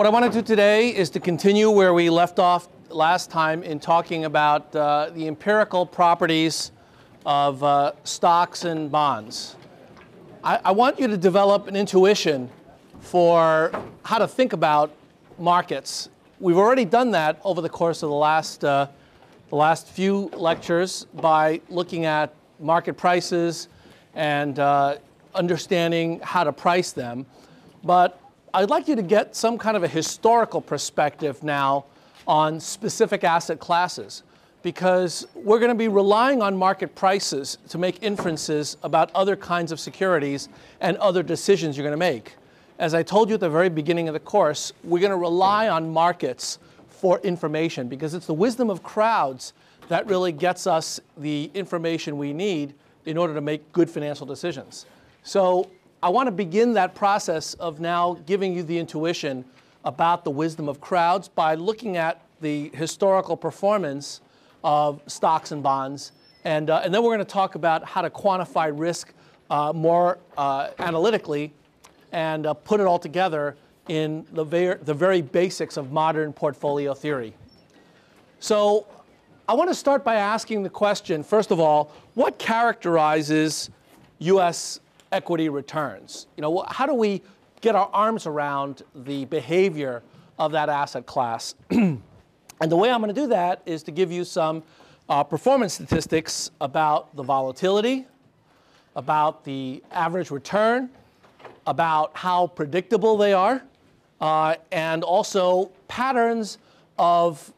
What I want to do today is to continue where we left off last time in talking about uh, the empirical properties of uh, stocks and bonds. I, I, want you to develop an intuition for how to think about markets. We've already done that over the course of the last, uh, the last few lectures by looking at market prices and uh, understanding how to price them. But I'd like you to get some kind of a historical perspective now on specific asset classes because we're going to be relying on market prices to make inferences about other kinds of securities and other decisions you're going to make. As I told you at the very beginning of the course, we're going to rely on markets for information because it's the wisdom of crowds that really gets us the information we need in order to make good financial decisions. So I want to begin that process of now giving you the intuition about the wisdom of crowds by looking at the historical performance of stocks and bonds. And, uh, and then we're going to talk about how to quantify risk uh, more uh, analytically and uh, put it all together in the, ver the very basics of modern portfolio theory. So I want to start by asking the question, first of all, what characterizes US equity returns? You know, how do we get our arms around the behavior of that asset class. and the way I'm going to do that is to give you some uh, performance statistics about the volatility, about the average return, about how predictable they are, uh, and also patterns of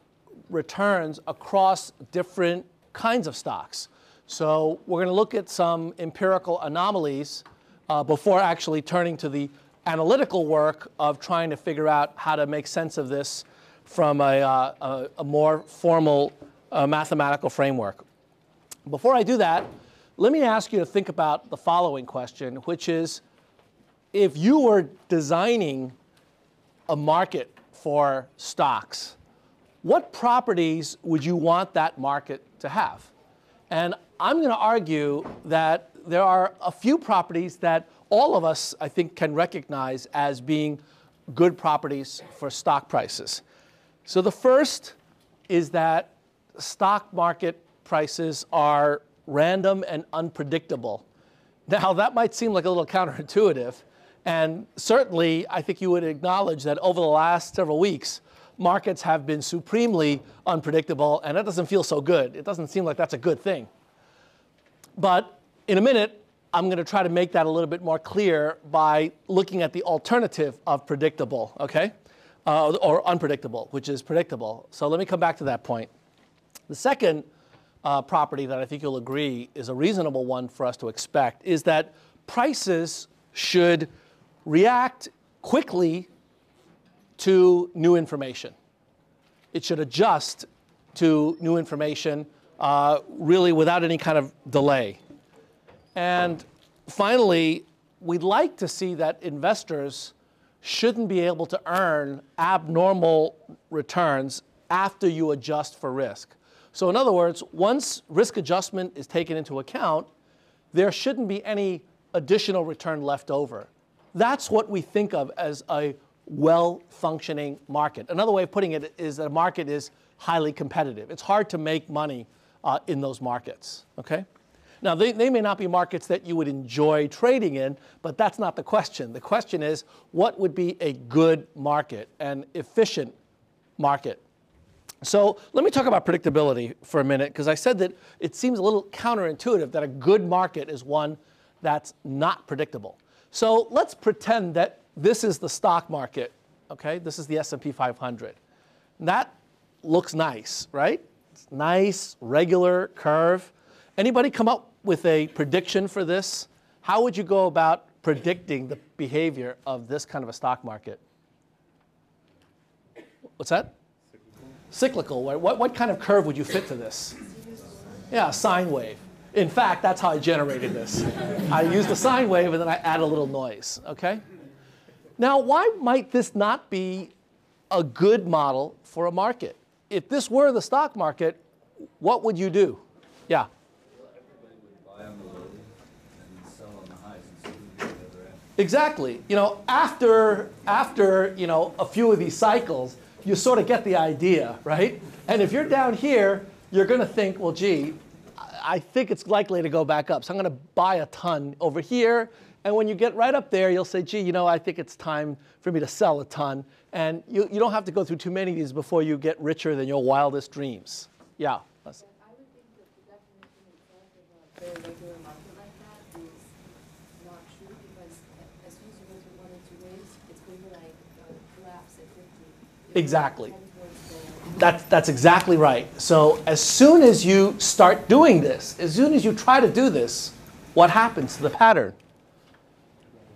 returns across different kinds of stocks. So we're going to look at some empirical anomalies uh, before actually turning to the analytical work of trying to figure out how to make sense of this from a, uh, a, a more formal uh, mathematical framework. Before I do that, let me ask you to think about the following question, which is if you were designing a market for stocks, what properties would you want that market to have? And I'm going to argue that there are a few properties that all of us, I think, can recognize as being good properties for stock prices. So the first is that stock market prices are random and unpredictable. Now, that might seem like a little counterintuitive, and certainly I think you would acknowledge that over the last several weeks, markets have been supremely unpredictable, and that doesn't feel so good. It doesn't seem like that's a good thing. But in a minute, I'm going to try to make that a little bit more clear by looking at the alternative of predictable, okay? Uh, or unpredictable, which is predictable. So let me come back to that point. The second uh, property that I think you'll agree is a reasonable one for us to expect is that prices should react quickly to new information. It should adjust to new information uh, really without any kind of delay. And finally, we'd like to see that investors shouldn't be able to earn abnormal returns after you adjust for risk. So in other words, once risk adjustment is taken into account, there shouldn't be any additional return left over. That's what we think of as a well-functioning market. Another way of putting it is that a market is highly competitive. It's hard to make money uh, in those markets, okay? Now, they, they may not be markets that you would enjoy trading in, but that's not the question. The question is, what would be a good market, an efficient market? So let me talk about predictability for a minute, because I said that it seems a little counterintuitive that a good market is one that's not predictable. So let's pretend that this is the stock market, okay? This is the S&P 500. That looks nice, right? It's nice, regular curve. Anybody come up with a prediction for this, how would you go about predicting the behavior of this kind of a stock market? What's that? Cyclical. What, what kind of curve would you fit to this? Yeah, sine wave. In fact, that's how I generated this. I used a sine wave and then I add a little noise, okay? Now, why might this not be a good model for a market? If this were the stock market, what would you do? Yeah. Exactly. You know, after after you know a few of these cycles, you sort of get the idea, right? And if you're down here, you're going to think, well, gee, I think it's likely to go back up. So I'm going to buy a ton over here. And when you get right up there, you'll say, gee, you know, I think it's time for me to sell a ton. And you, you don't have to go through too many of these before you get richer than your wildest dreams. Yeah. I would think that the definition itself of a very regular market like that is not true because as soon as you go through one or two waves, it's going to like uh, collapse at 50. Exactly. That's, that's exactly right. So as soon as you start doing this, as soon as you try to do this, what happens to the pattern?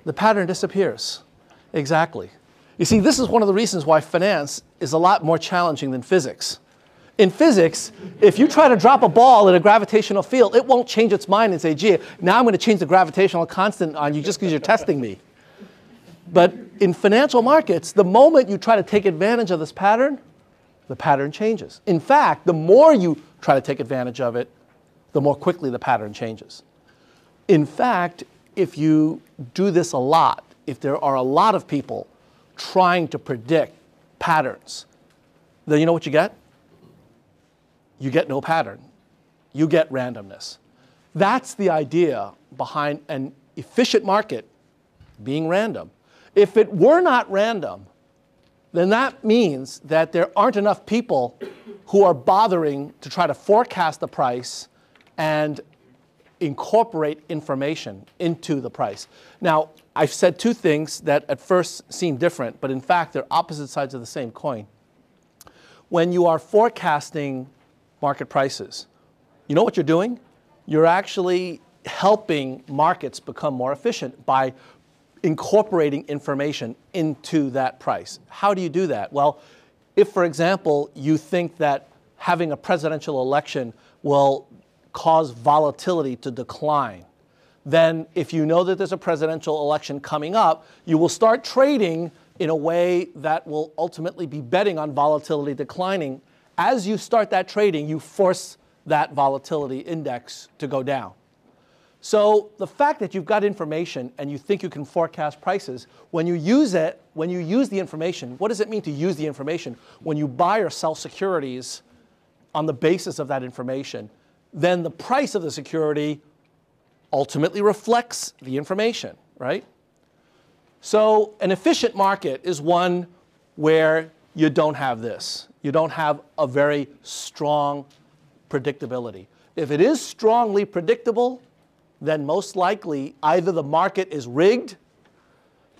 The pattern disappears. Exactly. You see, this is one of the reasons why finance is a lot more challenging than physics. In physics, if you try to drop a ball in a gravitational field, it won't change its mind and say, gee, now I'm going to change the gravitational constant on you just because you're testing me. But in financial markets, the moment you try to take advantage of this pattern, the pattern changes. In fact, the more you try to take advantage of it, the more quickly the pattern changes. In fact, if you do this a lot, if there are a lot of people trying to predict patterns, then you know what you get? You get no pattern. You get randomness. That's the idea behind an efficient market being random. If it were not random, then that means that there aren't enough people who are bothering to try to forecast the price and incorporate information into the price. Now, I've said two things that at first seem different, but in fact, they're opposite sides of the same coin. When you are forecasting market prices, you know what you're doing? You're actually helping markets become more efficient by incorporating information into that price. How do you do that? Well, if, for example, you think that having a presidential election will cause volatility to decline, then if you know that there's a presidential election coming up, you will start trading in a way that will ultimately be betting on volatility declining. As you start that trading, you force that volatility index to go down. So the fact that you've got information and you think you can forecast prices, when you use it, when you use the information, what does it mean to use the information? When you buy or sell securities on the basis of that information, then the price of the security ultimately reflects the information, right? So an efficient market is one where you don't have this. You don't have a very strong predictability. If it is strongly predictable, then most likely either the market is rigged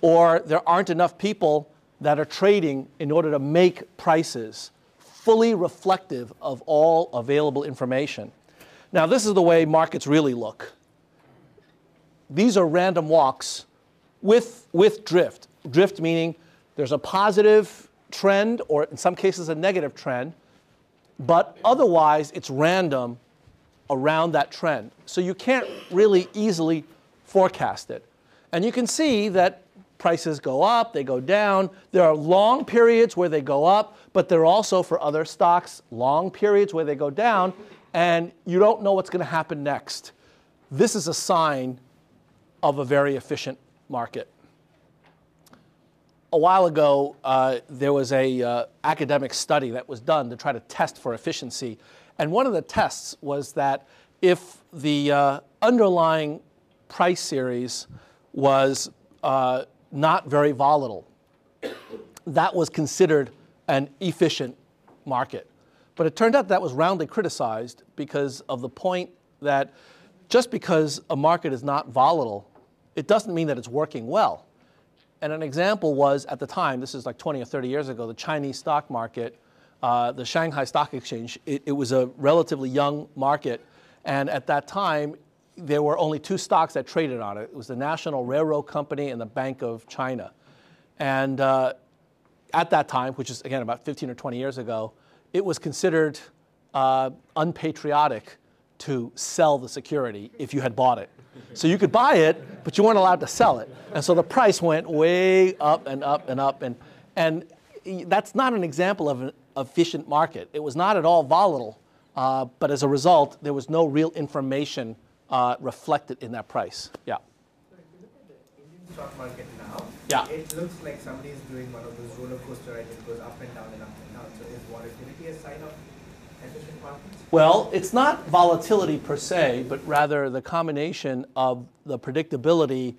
or there aren't enough people that are trading in order to make prices fully reflective of all available information. Now, this is the way markets really look. These are random walks with, with drift. Drift meaning there's a positive trend, or in some cases, a negative trend, but otherwise it's random around that trend. So you can't really easily forecast it. And you can see that prices go up, they go down. There are long periods where they go up, but there are also for other stocks long periods where they go down, and you don't know what's going to happen next. This is a sign of a very efficient market. A while ago, uh, there was a uh, academic study that was done to try to test for efficiency and one of the tests was that if the uh, underlying price series was uh, not very volatile, that was considered an efficient market. But it turned out that was roundly criticized because of the point that just because a market is not volatile, it doesn't mean that it's working well. And an example was at the time, this is like 20 or 30 years ago, the Chinese stock market uh, the Shanghai Stock Exchange, it, it, was a relatively young market. And at that time, there were only two stocks that traded on it. It was the National Railroad Company and the Bank of China. And uh, at that time, which is again about 15 or 20 years ago, it was considered uh, unpatriotic to sell the security if you had bought it. So you could buy it, but you weren't allowed to sell it. And so the price went way up and up and up. And, and that's not an example of an efficient market. It was not at all volatile, uh, but as a result, there was no real information uh, reflected in that price. Yeah. So if you look at the Indian stock market now, Yeah. it looks like somebody is doing one of those roller coaster rides. It goes up and down and up and down. So is volatility a sign of efficient markets? Well, it's not volatility per se, but rather the combination of the predictability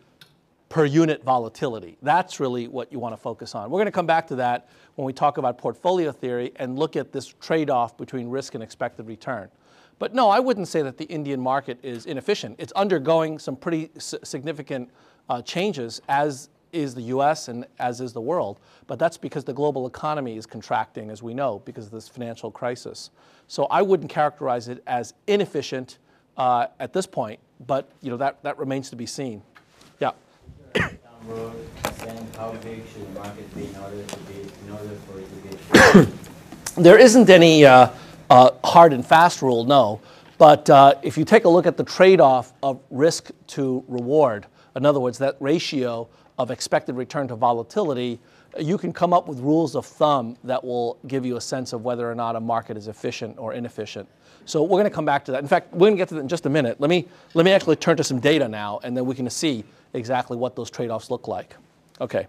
per unit volatility. That's really what you want to focus on. We're going to come back to that when we talk about portfolio theory and look at this trade off between risk and expected return. But no, I wouldn't say that the Indian market is inefficient. It's undergoing some pretty significant uh, changes, as is the US and as is the world. But that's because the global economy is contracting, as we know, because of this financial crisis. So I wouldn't characterize it as inefficient uh, at this point, but you know, that, that remains to be seen. There isn't any uh, uh, hard and fast rule, no. But uh, if you take a look at the trade off of risk to reward, in other words, that ratio of expected return to volatility, you can come up with rules of thumb that will give you a sense of whether or not a market is efficient or inefficient. So we're going to come back to that. In fact, we're going to get to that in just a minute. Let me, let me actually turn to some data now, and then we can see exactly what those trade offs look like. Okay.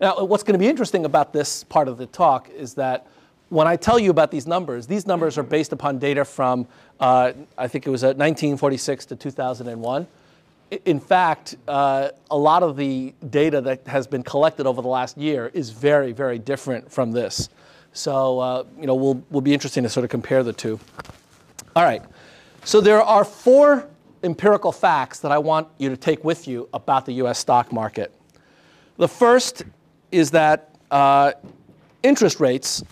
Now, what's going to be interesting about this part of the talk is that when I tell you about these numbers, these numbers are based upon data from, uh, I think it was uh, 1946 to 2001. In fact, uh, a lot of the data that has been collected over the last year is very, very different from this. So, uh, you know, we'll, will be interesting to sort of compare the two. All right. So there are four empirical facts that I want you to take with you about the US stock market. The first is that uh, interest rates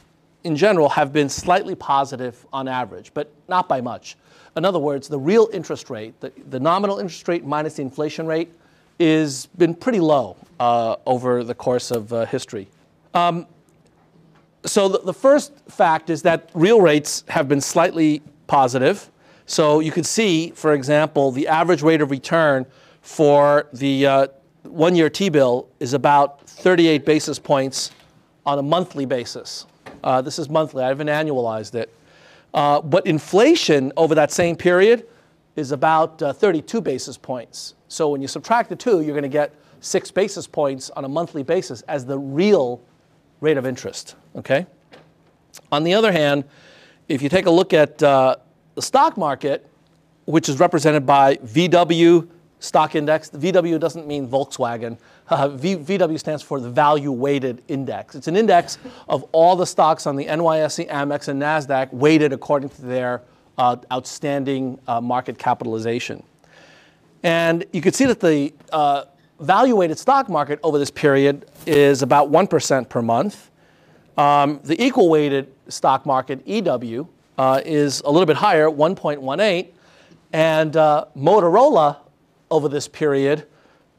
in general have been slightly positive on average, but not by much. In other words, the real interest rate, the, the nominal interest rate minus the inflation rate, has been pretty low uh, over the course of uh, history. So the, the first fact is that real rates have been slightly positive. So you can see, for example, the average rate of return for the uh, one-year T-bill is about 38 basis points on a monthly basis. Uh, this is monthly. I haven't annualized it. Uh, but inflation over that same period is about uh, 32 basis points. So when you subtract the two, you're going to get six basis points on a monthly basis as the real rate of interest. Okay. On the other hand, if you take a look at uh, the stock market, which is represented by VW stock index, the VW doesn't mean Volkswagen. Uh, v, VW stands for the value weighted index. It's an index of all the stocks on the NYSE, Amex, and NASDAQ weighted according to their uh, outstanding uh, market capitalization. And you can see that the uh, value weighted stock market over this period is about 1% per month. Um, the equal weighted stock market, EW, uh, is a little bit higher, 1.18. And uh, Motorola over this period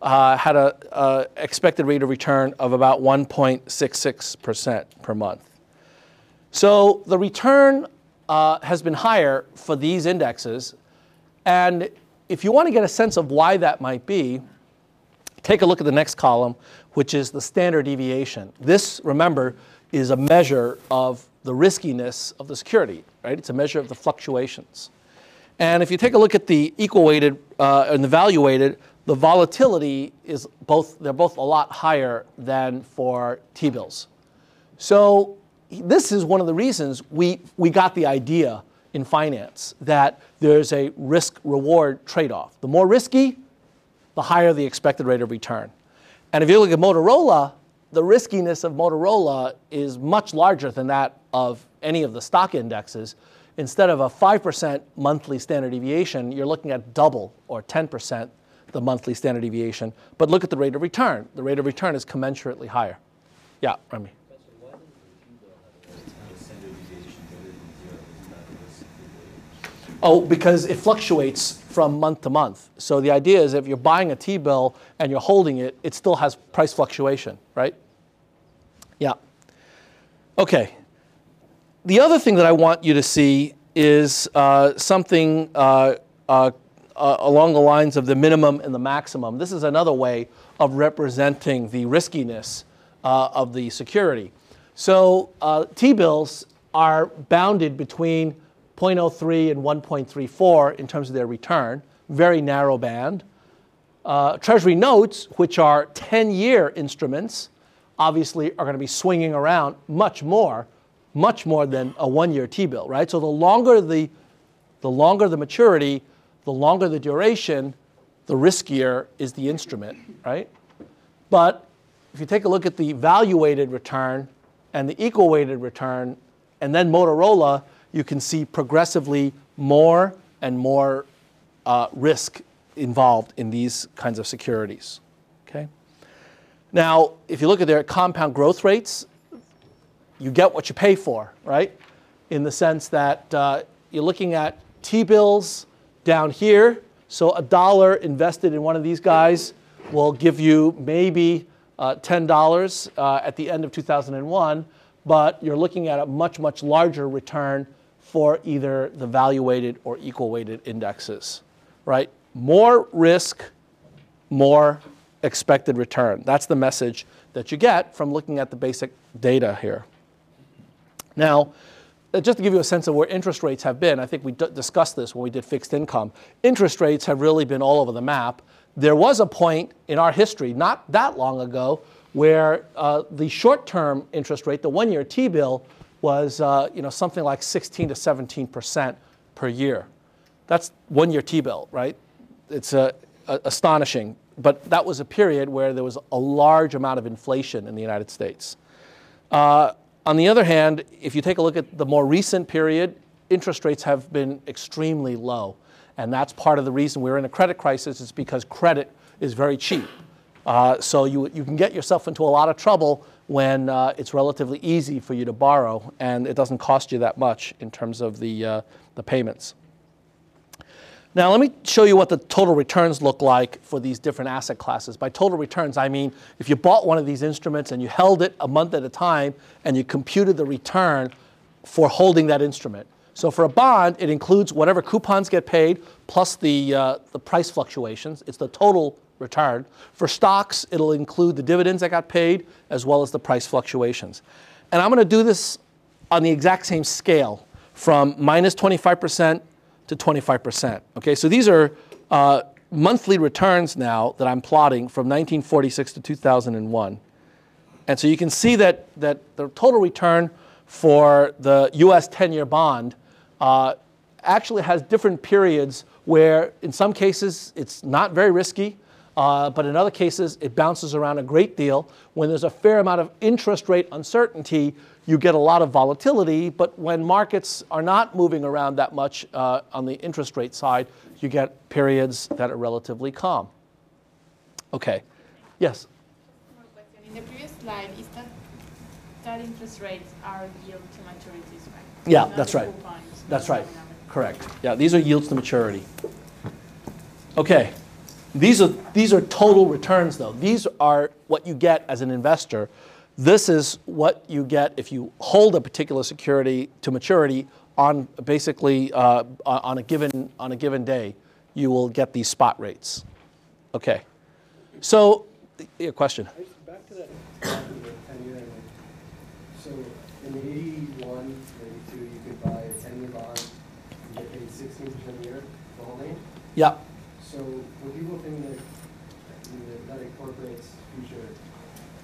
uh, had an expected rate of return of about 1.66% per month. So the return uh, has been higher for these indexes. And if you want to get a sense of why that might be, take a look at the next column, which is the standard deviation. This, remember, is a measure of the riskiness of the security, right? It's a measure of the fluctuations. And if you take a look at the equal weighted uh, and the value weighted, the volatility is both, they're both a lot higher than for T bills. So this is one of the reasons we, we got the idea in finance that there's a risk reward trade off. The more risky, the higher the expected rate of return. And if you look at Motorola, the riskiness of Motorola is much larger than that of any of the stock indexes. Instead of a 5% monthly standard deviation, you're looking at double or 10% the monthly standard deviation. But look at the rate of return. The rate of return is commensurately higher. Yeah, Remy. Oh, because it fluctuates from month to month. So the idea is if you're buying a T bill and you're holding it, it still has price fluctuation, right? Yeah. Okay. The other thing that I want you to see is uh, something uh, uh, uh, along the lines of the minimum and the maximum. This is another way of representing the riskiness uh, of the security. So uh, T-bills are bounded between 0.03 and 1.34 in terms of their return, very narrow band. Treasury notes, which are 10 year instruments, obviously are going to be swinging around much more, much more than a one year T bill, right? So the longer the, the longer the maturity, the longer the duration, the riskier is the instrument, right? But if you take a look at the value weighted return and the equal weighted return, and then Motorola, you can see progressively more and more uh, risk involved in these kinds of securities. Okay? Now, if you look at their compound growth rates, you get what you pay for, right? In the sense that uh, you're looking at T bills down here. So a dollar invested in one of these guys will give you maybe uh, $10 uh, at the end of 2001, but you're looking at a much, much larger return for either the value weighted or equal weighted indexes, right? more risk, more expected return. That's the message that you get from looking at the basic data here. Now, uh, just to give you a sense of where interest rates have been, I think we discussed this when we did fixed income. Interest rates have really been all over the map. There was a point in our history, not that long ago, where uh, the short-term interest rate, the one-year T-bill, was uh, you know, something like 16 to 17 percent per year. That's one-year T-bill, right? it's uh, astonishing. But that was a period where there was a large amount of inflation in the United States. Uh, on the other hand, if you take a look at the more recent period, interest rates have been extremely low. And that's part of the reason we're in a credit crisis is because credit is very cheap. Uh, so you, you can get yourself into a lot of trouble when uh, it's relatively easy for you to borrow and it doesn't cost you that much in terms of the, uh, the payments. Now, let me show you what the total returns look like for these different asset classes. By total returns, I mean if you bought one of these instruments and you held it a month at a time and you computed the return for holding that instrument. So for a bond, it includes whatever coupons get paid plus the, uh, the price fluctuations. It's the total return. For stocks, it'll include the dividends that got paid as well as the price fluctuations. And I'm going to do this on the exact same scale from minus 25% to 25%. Okay, so these are uh, monthly returns now that I'm plotting from 1946 to 2001. And so you can see that, that the total return for the US 10 year bond uh, actually has different periods where, in some cases, it's not very risky. Uh, but in other cases, it bounces around a great deal. When there's a fair amount of interest rate uncertainty, you get a lot of volatility. But when markets are not moving around that much uh, on the interest rate side, you get periods that are relatively calm. Okay. Yes? In the previous slide, is that that interest rates are yield to maturities, right? Yeah, that's right. That's right. Correct. Yeah, these are yields to maturity. Okay. These are, these are total returns, though. These are what you get as an investor. This is what you get if you hold a particular security to maturity on basically uh, on, a given, on a given day. You will get these spot rates. Okay. So, a question. Back to that So, in the 81, 82, you could buy a 10 year bond and get paid 16% a year for holding Yeah. So when people think that, that incorporates future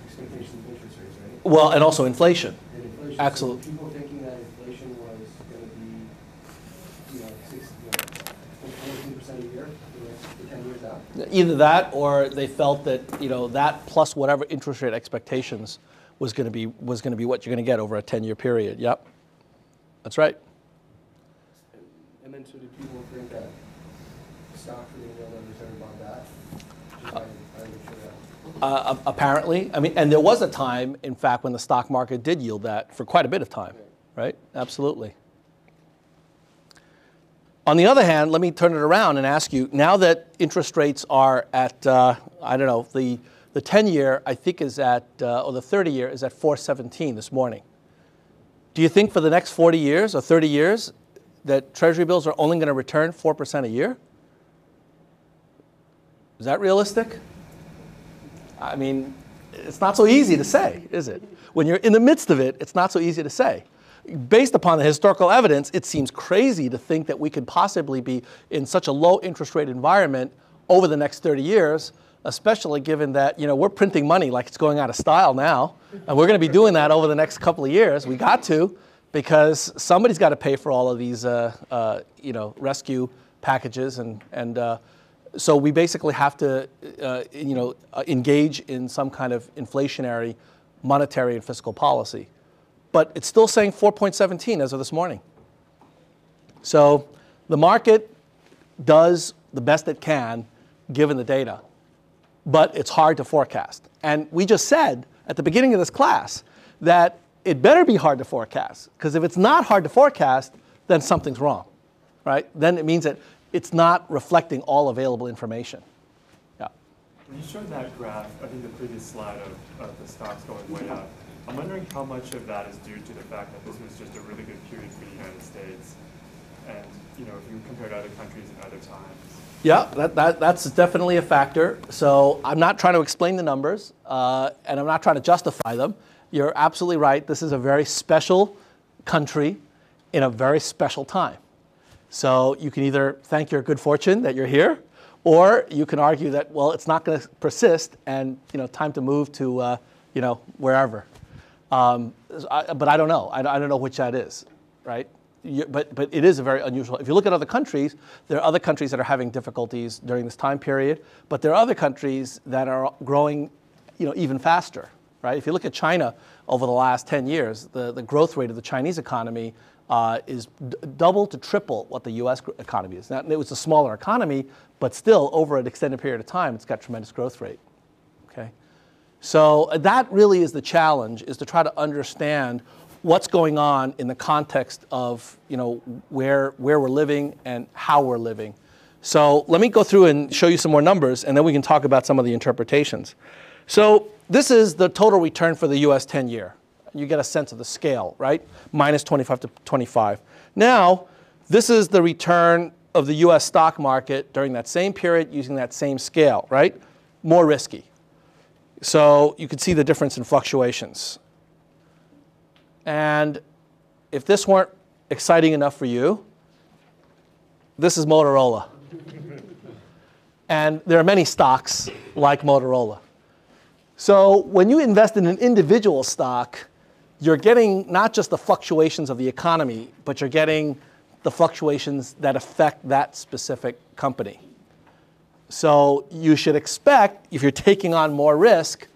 expectations of interest rates, right? Well, and also inflation. And inflation. Absolutely. So people thinking that inflation was going to be, you know, six, you know, 14% a year for 10 years out? Either that, or they felt that you know that plus whatever interest rate expectations was going to be was going to be what you're going to get over a 10-year period. Yep, that's right. And, then so do people think that stock for the Uh, apparently, I mean, and there was a time, in fact, when the stock market did yield that for quite a bit of time, right? Absolutely. On the other hand, let me turn it around and ask you now that interest rates are at, uh, I don't know, the, the 10 year, I think, is at, uh, or the 30 year is at 417 this morning. Do Do you think for the next 40 years or 30 years that treasury bills are only going to return 4% a year? Is that realistic? I mean, it's not so easy to say, is it? When you're in the midst of it, it's not so easy to say. Based upon the historical evidence, it seems crazy to think that we could possibly be in such a low interest rate environment over the next 30 years, especially given that you know we're printing money like it's going out of style now, and we're going to be doing that over the next couple of years. We got to, because somebody's got to pay for all of these uh, uh, you know rescue packages and and. Uh, so we basically have to, uh, you know, uh, engage in some kind of inflationary, monetary and fiscal policy. But it's still saying 4.17 as of this morning. So the market does the best it can given the data, but it's hard to forecast. And we just said at the beginning of this class that it better be hard to forecast, because if it's not hard to forecast, then something's wrong, right? Then it means that it's not reflecting all available information. Yeah. When you showed that graph, I think the previous slide of, of the stocks going way up, I'm wondering how much of that is due to the fact that this was just a really good period for the United States, and you know if you compare to other countries and other times. Yeah, that, that, that's definitely a factor. So I'm not trying to explain the numbers, uh, and I'm not trying to justify them. You're absolutely right. This is a very special country in a very special time. So you can either thank your good fortune that you're here, or you can argue that well, it's not going to persist, and you know, time to move to uh, you know wherever. Um, I, but I don't know. I, I, don't know which that is, right? You, but but it is a very unusual. If you look at other countries, there are other countries that are having difficulties during this time period, but there are other countries that are growing, you know, even faster, right? If you look at China over the last 10 years, the, the growth rate of the Chinese economy uh, is double to triple what the U.S. economy is. Now, it was a smaller economy, but still, over an extended period of time, it's got tremendous growth rate. Okay, so uh, that really is the challenge: is to try to understand what's going on in the context of you know where where we're living and how we're living. So let me go through and show you some more numbers, and then we can talk about some of the interpretations. So this is the total return for the U.S. 10-year you get a sense of the scale, right? Minus 25 to 25. Now, this is the return of the US stock market during that same period using that same scale, right? More risky. So you can see the difference in fluctuations. And if this weren't exciting enough for you, this is Motorola. and there are many stocks like Motorola. So when you invest in an individual stock, you're getting not just the fluctuations of the economy, but you're getting the fluctuations that affect that specific company. So you should expect, if you're taking on more risk,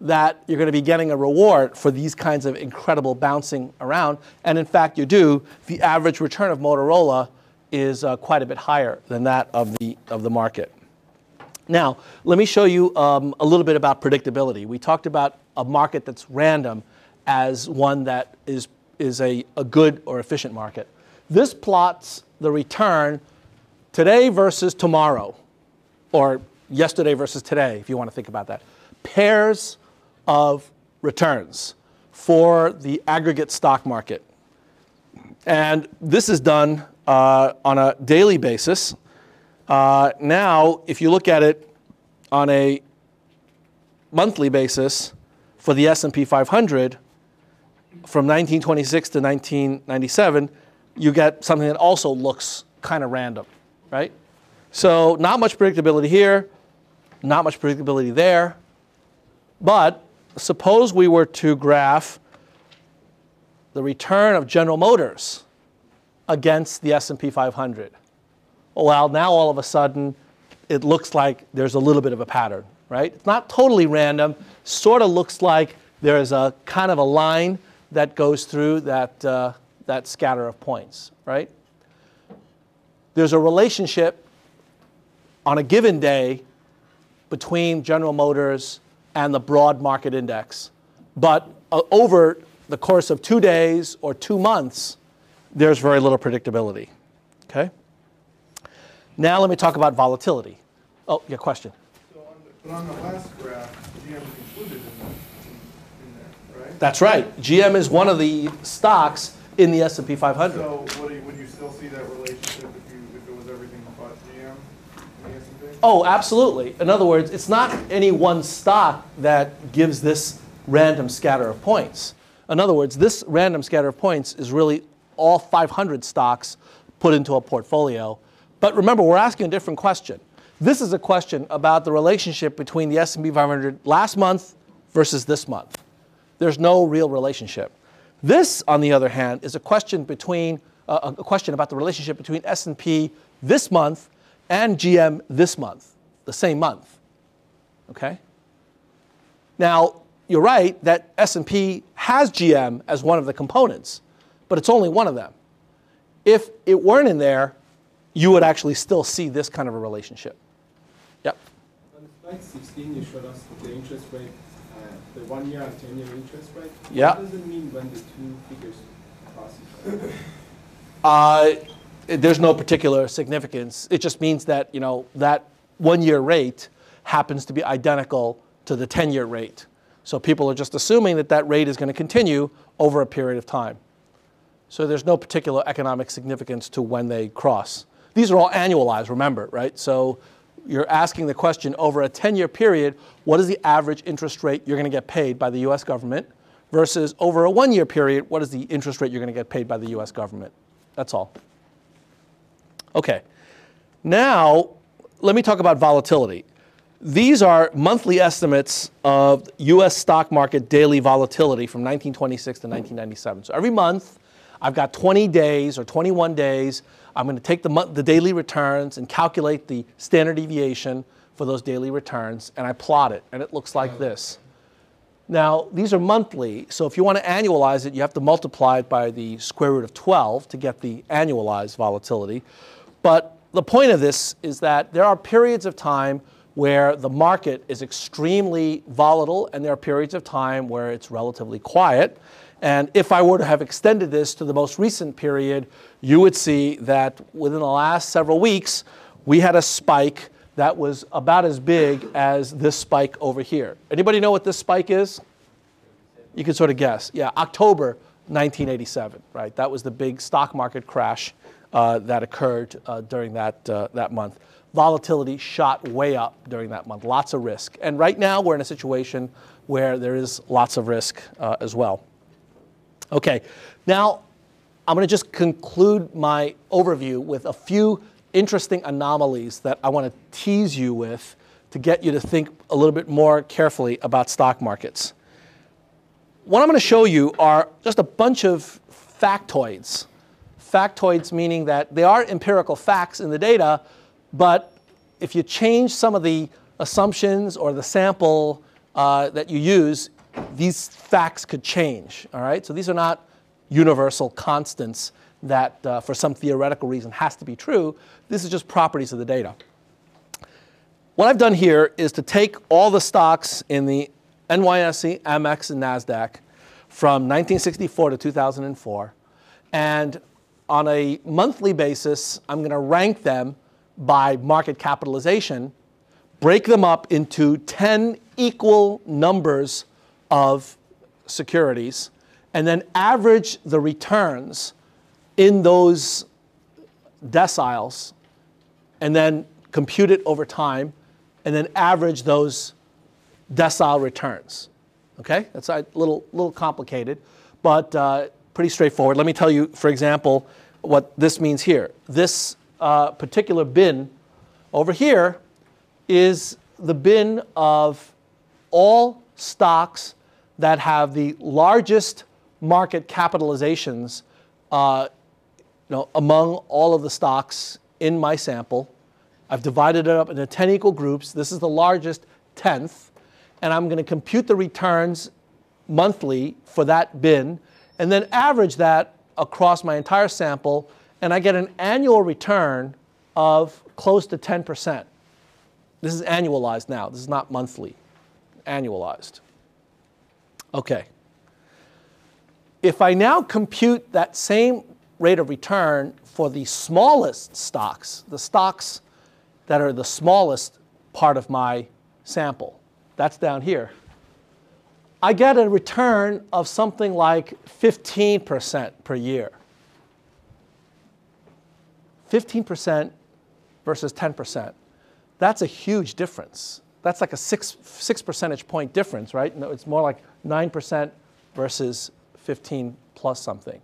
that you're going to be getting a reward for these kinds of incredible bouncing around. And in fact, you do. The average return of Motorola is uh, quite a bit higher than that of the, of the market. Now, let me show you um, a little bit about predictability. We talked about a market that's random as one that is, is a, a good or efficient market. This plots the return today versus tomorrow, or yesterday versus today, if you want to think about that. Pairs of returns for the aggregate stock market. And this is done uh, on a daily basis. Uh, now, if you look at it on a monthly basis for the S&P 500, from 1926 to 1997, you get something that also looks kind of random, right? So not much predictability here, not much predictability there. But suppose we were to graph the return of General Motors against the S&P 500. Well, now all of a sudden it looks like there's a little bit of a pattern, right? It's not totally random, sort of looks like there's a kind of a line that goes through that, uh, that scatter of points, right? There's a relationship on a given day between General Motors and the broad market index. But uh, over the course of two days or two months, there's very little predictability. Okay? Now let me talk about volatility. Oh, your question. So on the, on the last graph, GM included in, in, in there, right? That's right. GM is one of the stocks in the S&P 500. So would you, would you still see that relationship if you, if it was everything but GM in the S&P? Oh, absolutely. In other words, it's not any one stock that gives this random scatter of points. In other words, this random scatter of points is really all 500 stocks put into a portfolio. But remember, we're asking a different question. This is a question about the relationship between the S&P 500 last month versus this month. There's no real relationship. This, on the other hand, is a question between uh, a question about the relationship between S&P this month and GM this month, the same month. Okay? Now, you're right that S&P has GM as one of the components, but it's only one of them. If it weren't in there, you would actually still see this kind of a relationship. Yep. On slide 16, you showed us the interest rate, the one year and 10 year interest rate. Yeah. What does it mean when the two figures cross each other? Uh, there's no particular significance. It just means that you know that one-year rate happens to be identical to the 10-year rate. So people are just assuming that that rate is going to continue over a period of time. So there's no particular economic significance to when they cross. These are all annualized, remember, right? So you're asking the question over a 10-year period, what is the average interest rate you're going to get paid by the U.S. government versus over a one-year period, what is the interest rate you're going to get paid by the U.S. government? That's all. Okay. Now, let me talk about volatility. These are monthly estimates of US stock market daily volatility from 1926 to 1997. So every month, I've got 20 days or 21 days. I'm going to take the, month, the daily returns and calculate the standard deviation for those daily returns, and I plot it, and it looks like this. Now, these are monthly, so if you want to annualize it, you have to multiply it by the square root of 12 to get the annualized volatility. But the point of this is that there are periods of time where the market is extremely volatile, and there are periods of time where it's relatively quiet. And if I were to have extended this to the most recent period, you would see that within the last several weeks, we had a spike that was about as big as this spike over here. Anybody know what this spike is? You can sort of guess. Yeah, October 1987, right? That was the big stock market crash uh, that occurred uh, during that, uh, that month. Volatility shot way up during that month, lots of risk. And right now, we're in a situation where there is lots of risk uh, as well. Okay, now I'm going to just conclude my overview with a few interesting anomalies that I want to tease you with to get you to think a little bit more carefully about stock markets. What I'm going to show you are just a bunch of factoids. Factoids meaning that they are empirical facts in the data, but if you change some of the assumptions or the sample uh, that you use, these facts could change. All right, so these are not universal constants that, uh, for some theoretical reason, has to be true. This is just properties of the data. What I've done here is to take all the stocks in the NYSE, Amex, and NASDAQ from 1964 to 2004, and on a monthly basis, I'm going to rank them by market capitalization, break them up into 10 equal numbers of securities, and then average the returns in those deciles, and then compute it over time, and then average those decile returns. Okay, that's a little, little complicated, but uh, pretty straightforward. Let me tell you, for example, what this means here. This uh, particular bin over here is the bin of all stocks that have the largest market capitalizations uh, you know, among all of the stocks in my sample. I've divided it up into 10 equal groups. This is the largest 10th. And I'm going to compute the returns monthly for that bin and then average that across my entire sample. And I get an annual return of close to 10%. This is annualized now. This is not monthly, annualized. Okay. If I now compute that same rate of return for the smallest stocks, the stocks that are the smallest part of my sample, that's down here. I get a return of something like 15% per year. 15% versus 10%. That's a huge difference. That's like a six, six percentage point difference, right? No, it's more like 9% versus 15 plus something.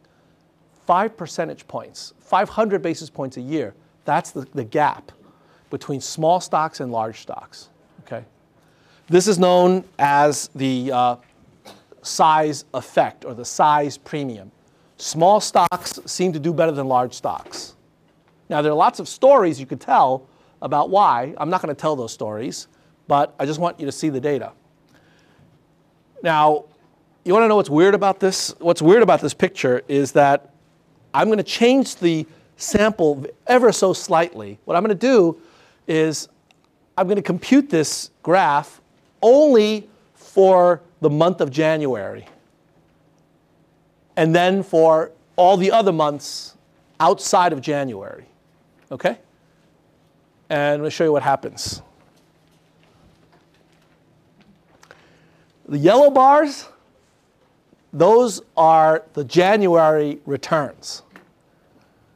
Five percentage points, 500 basis points a year. That's the, the gap between small stocks and large stocks. Okay? This is known as the uh, size effect or the size premium. Small stocks seem to do better than large stocks. Now, there are lots of stories you could tell about why. I'm not going to tell those stories, but I just want you to see the data. Now, you want to know what's weird about this? What's weird about this picture is that I'm going to change the sample ever so slightly. What I'm going to do is I'm going to compute this graph only for the month of January and then for all the other months outside of January. Okay? And I'm going to show you what happens. The yellow bars, those are the January returns.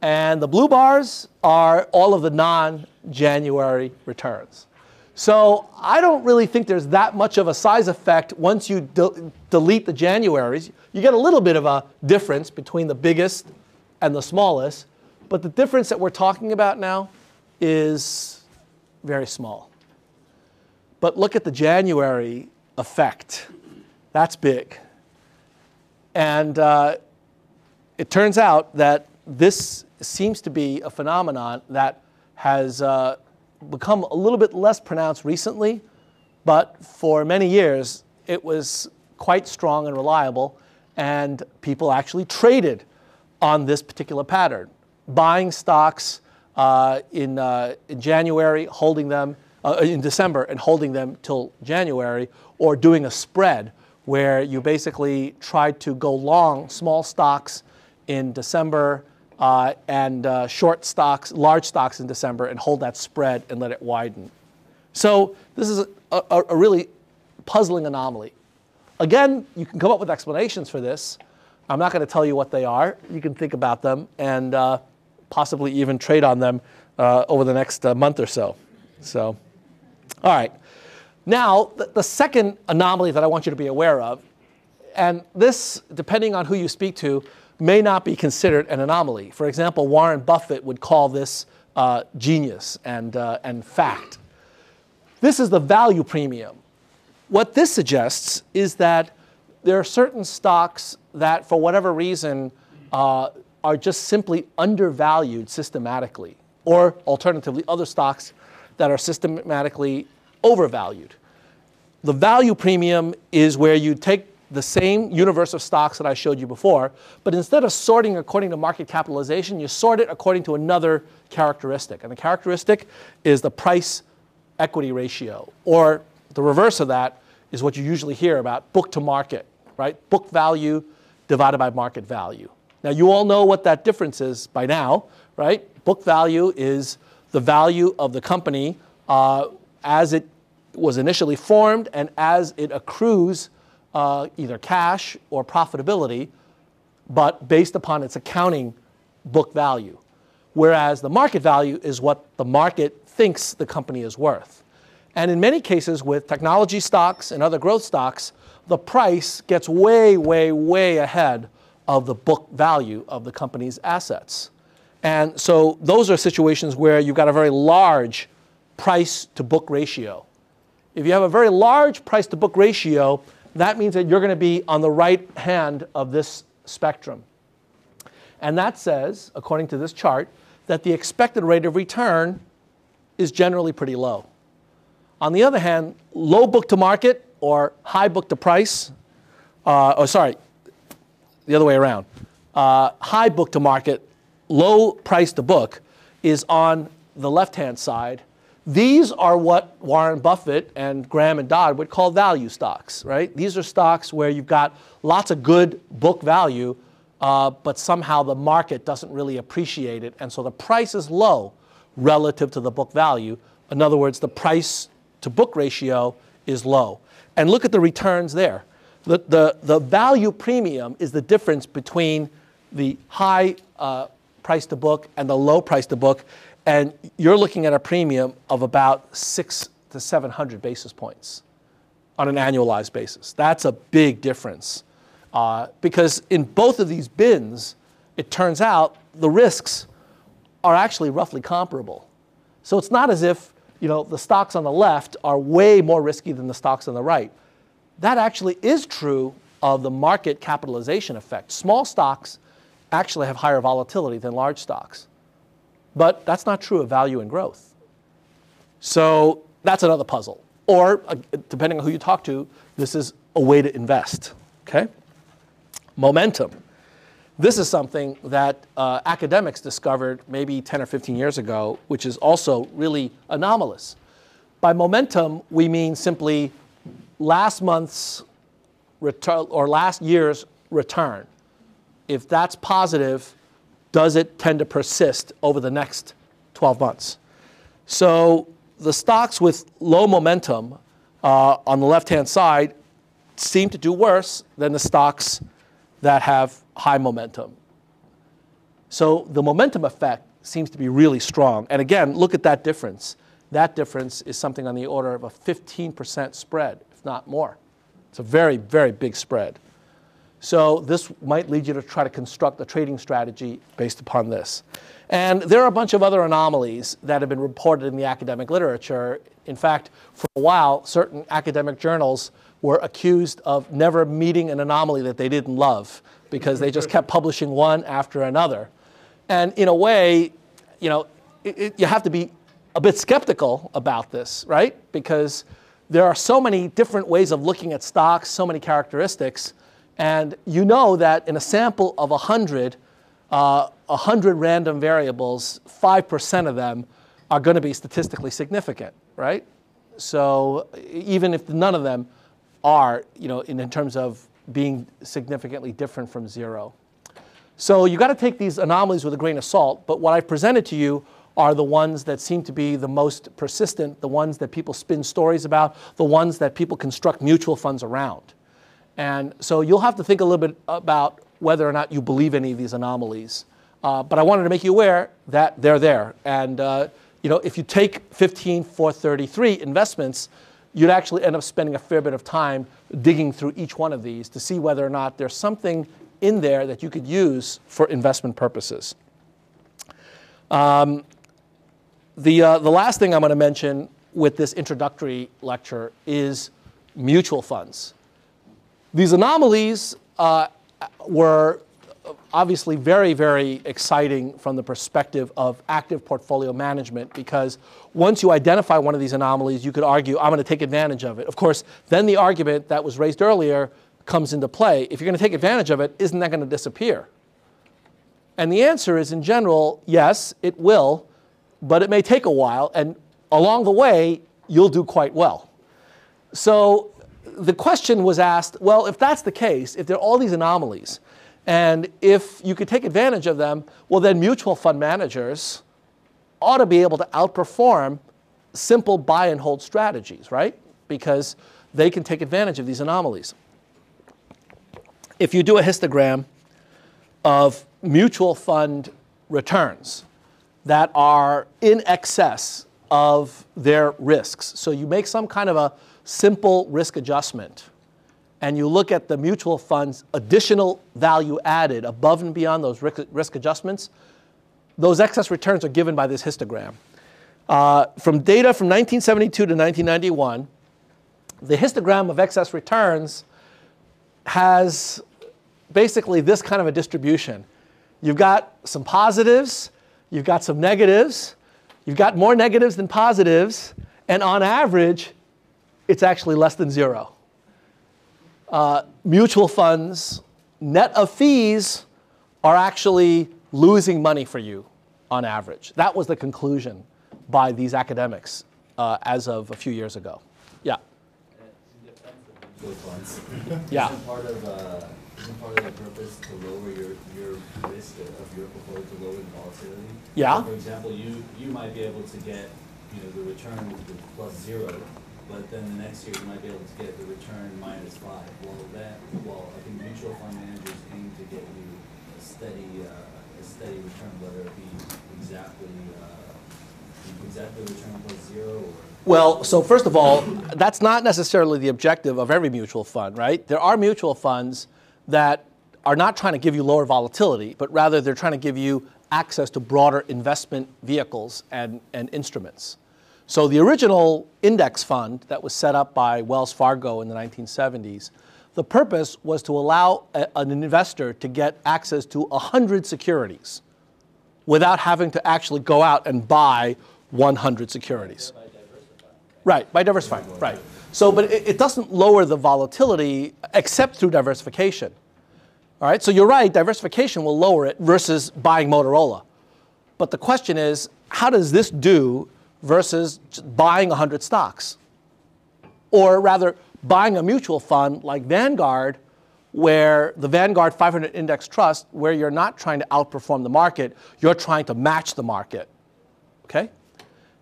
And the blue bars are all of the non January returns. So I don't really think there's that much of a size effect once you de- delete the Januaries. You get a little bit of a difference between the biggest and the smallest, but the difference that we're talking about now is very small. But look at the January effect. That's big. And uh, it turns out that this seems to be a phenomenon that has uh, become a little bit less pronounced recently, but for many years it was quite strong and reliable, and people actually traded on this particular pattern, buying stocks uh, in, uh, in January, holding them uh, in December, and holding them till January, or doing a spread where you basically try to go long small stocks in December uh, and uh, short stocks, large stocks in December, and hold that spread and let it widen. So this is a, a, a really puzzling anomaly. Again, you can come up with explanations for this. I'm not going to tell you what they are. You can think about them and uh, possibly even trade on them uh, over the next uh, month or so. So, all right. Now, the, second anomaly that I want you to be aware of, and this, depending on who you speak to, may not be considered an anomaly. For example, Warren Buffett would call this uh, genius and, uh, and fact. This is the value premium. What this suggests is that there are certain stocks that, for whatever reason, uh, are just simply undervalued systematically, or alternatively, other stocks that are systematically overvalued. The value premium is where you take the same universe of stocks that I showed you before, but instead of sorting according to market capitalization, you sort it according to another characteristic. And the characteristic is the price equity ratio, or the reverse of that is what you usually hear about book to market, right? Book value divided by market value. Now, you all know what that difference is by now, right? Book value is the value of the company uh, as it was initially formed and as it accrues uh, either cash or profitability, but based upon its accounting book value. Whereas the market value is what the market thinks the company is worth. And in many cases, with technology stocks and other growth stocks, the price gets way, way, way ahead of the book value of the company's assets. And so those are situations where you've got a very large price to book ratio. If you have a very large price to book ratio, that means that you're going to be on the right hand of this spectrum. And that says, according to this chart, that the expected rate of return is generally pretty low. On the other hand, low book to market or high book to price, uh, oh, sorry, the other way around. Uh, high book to market, low price to book is on the left hand side, these are what Warren Buffett and Graham and Dodd would call value stocks, right? These are stocks where you've got lots of good book value, uh, but somehow the market doesn't really appreciate it, and so the price is low relative to the book value. In other words, the price to book ratio is low. And look at the returns there. The, the, the value premium is the difference between the high uh, price to book and the low price to book, and you're looking at a premium of about six to 700 basis points on an annualized basis. That's a big difference. Uh, because in both of these bins, it turns out the risks are actually roughly comparable. So it's not as if you know, the stocks on the left are way more risky than the stocks on the right. That actually is true of the market capitalization effect. Small stocks actually have higher volatility than large stocks. But that's not true of value and growth. So that's another puzzle. Or, uh, depending on who you talk to, this is a way to invest. Okay? Momentum. This is something that uh, academics discovered maybe 10 or 15 years ago, which is also really anomalous. By momentum, we mean simply last month's return or last year's return. If that's positive, does it tend to persist over the next 12 months? So the stocks with low momentum uh, on the left hand side seem to do worse than the stocks that have high momentum. So the momentum effect seems to be really strong. And again, look at that difference. That difference is something on the order of a 15% spread, if not more. It's a very, very big spread. So this might lead you to try to construct a trading strategy based upon this. And there are a bunch of other anomalies that have been reported in the academic literature. In fact, for a while, certain academic journals were accused of never meeting an anomaly that they didn't love because they just kept publishing one after another. And in a way, you know, it, it, you have to be a bit skeptical about this, right? Because there are so many different ways of looking at stocks, so many characteristics, and you know that in a sample of 100, uh, 100 random variables, 5% of them are going to be statistically significant, right? So even if none of them are, you know, in, in terms of being significantly different from zero. So you got to take these anomalies with a grain of salt, but what I've presented to you are the ones that seem to be the most persistent, the ones that people spin stories about, the ones that people construct mutual funds around. And so you'll have to think a little bit about whether or not you believe any of these anomalies. Uh, but I wanted to make you aware that they're there. And uh, you know, if you take 15433 investments, you'd actually end up spending a fair bit of time digging through each one of these to see whether or not there's something in there that you could use for investment purposes. Um, the, uh, the last thing I'm going to mention with this introductory lecture is mutual funds. These anomalies uh, were obviously very, very exciting from the perspective of active portfolio management because once you identify one of these anomalies, you could argue, I'm going to take advantage of it. Of course, then the argument that was raised earlier comes into play. If you're going to take advantage of it, isn't that going to disappear? And the answer is, in general, yes, it will, but it may take a while, and along the way, you'll do quite well. So the question was asked well, if that's the case, if there are all these anomalies, and if you could take advantage of them, well, then mutual fund managers ought to be able to outperform simple buy and hold strategies, right? Because they can take advantage of these anomalies. If you do a histogram of mutual fund returns that are in excess of their risks, so you make some kind of a simple risk adjustment, and you look at the mutual fund's additional value added above and beyond those risk adjustments, those excess returns are given by this histogram. Uh, from data from 1972 to 1991, the histogram of excess returns has basically this kind of a distribution. You've got some positives, you've got some negatives, you've got more negatives than positives, and on average, it's actually less than zero. Uh, mutual funds, net of fees, are actually losing money for you on average. That was the conclusion by these academics uh, as of a few years ago. Yeah. Yeah. Isn't part of uh, isn't part of the purpose to lower your, your risk of your portfolio to lower the volatility? Yeah. So for example, you you might be able to get you know the return plus zero but then the next year you might be able to get the return minus five. Well, that, well, I think mutual fund managers aim to get you a steady, uh, a steady return, whether it be exactly, uh, exactly return plus zero or Well, so first of all, that's not necessarily the objective of every mutual fund, right? There are mutual funds that are not trying to give you lower volatility, but rather they're trying to give you access to broader investment vehicles and, and instruments. So the original index fund that was set up by Wells Fargo in the 1970s, the purpose was to allow a, an investor to get access to 100 securities without having to actually go out and buy 100 securities. Right, by diversifying, right. So, but it, it doesn't lower the volatility except through diversification. All right, so you're right, diversification will lower it versus buying Motorola. But the question is, how does this do versus buying 100 stocks? Or rather, buying a mutual fund like Vanguard, where the Vanguard 500 Index Trust, where you're not trying to outperform the market, you're trying to match the market. Okay?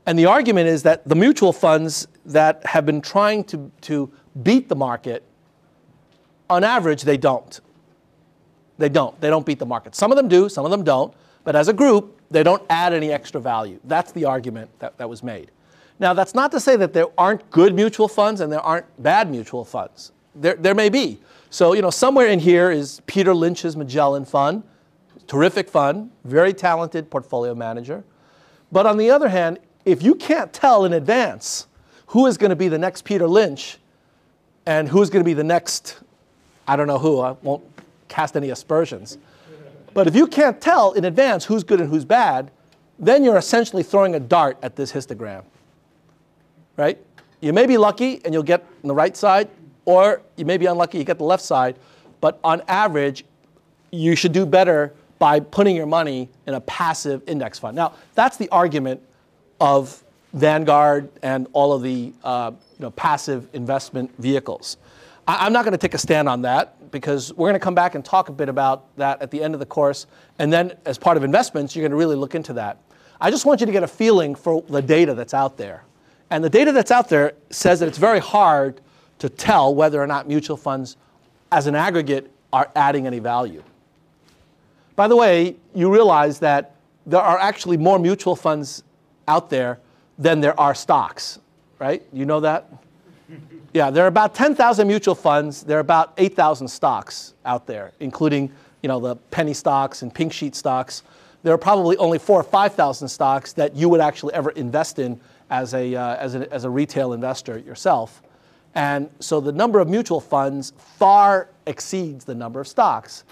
And the argument is that the mutual funds that have been trying to, to beat the market, on average, they don't. They don't. They don't beat the market. Some of them do, some of them don't. But as a group, they don't add any extra value. That's the argument that, that was made. Now, that's not to say that there aren't good mutual funds and there aren't bad mutual funds. There, there may be. So, you know, somewhere in here is Peter Lynch's Magellan Fund, terrific fund, very talented portfolio manager. But on the other hand, if you can't tell in advance who is going to be the next Peter Lynch and who's going to be the next, I don't know who, I won't cast any aspersions. But if you can't tell in advance who's good and who's bad, then you're essentially throwing a dart at this histogram. Right? You may be lucky and you'll get on the right side, or you may be unlucky, you get the left side. But on average, you should do better by putting your money in a passive index fund. Now, that's the argument of Vanguard and all of the uh, you know, passive investment vehicles. I, am not going to take a stand on that because we're going to come back and talk a bit about that at the end of the course. And then, as part of investments, you're going to really look into that. I just want you to get a feeling for the data that's out there. And the data that's out there says that it's very hard to tell whether or not mutual funds, as an aggregate, are adding any value. By the way, you realize that there are actually more mutual funds out there than there are stocks, right? You know that? Yeah, there are about 10,000 mutual funds. There are about 8,000 stocks out there, including you know, the penny stocks and pink sheet stocks. There are probably only four or 5,000 stocks that you would actually ever invest in as a, uh, as, a, as a retail investor yourself. And so the number of mutual funds far exceeds the number of stocks.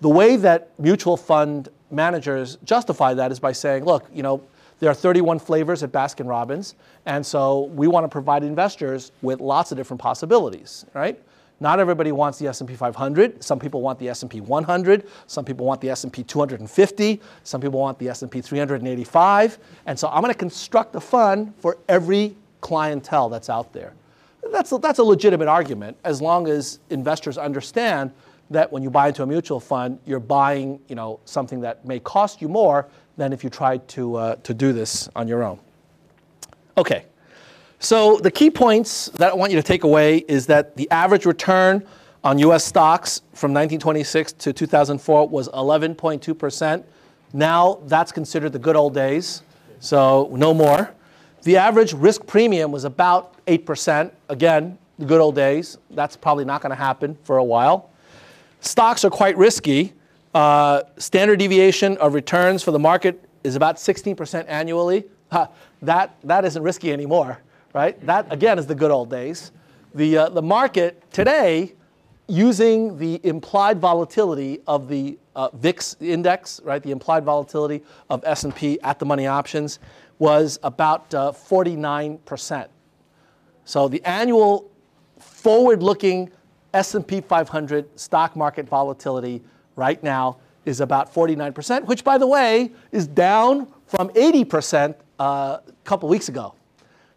The way that mutual fund managers justify that is by saying, look, you know, there are 31 flavors at Baskin Robbins, and so we want to provide investors with lots of different possibilities, right? Not everybody wants the S&P 500. Some people want the S&P 100. Some people want the S&P 250. Some people want the S&P 385. And so I'm going to construct a fund for every clientele that's out there. That's a, that's a legitimate argument as long as investors understand that when you buy into a mutual fund, you're buying you know, something that may cost you more than if you tried to, uh, to do this on your own. Okay, so the key points that I want you to take away is that the average return on US stocks from 1926 to 2004 was 11.2%. Now that's considered the good old days, so no more. The average risk premium was about 8%. Again, the good old days. That's probably not going to happen for a while. Stocks are quite risky. Uh, standard deviation of returns for the market is about 16% annually. that, that isn't risky anymore, right? That, again, is the good old days. The, uh, the market today, using the implied volatility of the uh, VIX index, right, the implied volatility of S&P at the money options, was about 49%. Uh, so the annual forward-looking S&P 500 stock market volatility right now is about 49%, which, by the way, is down from 80% uh, a couple weeks ago.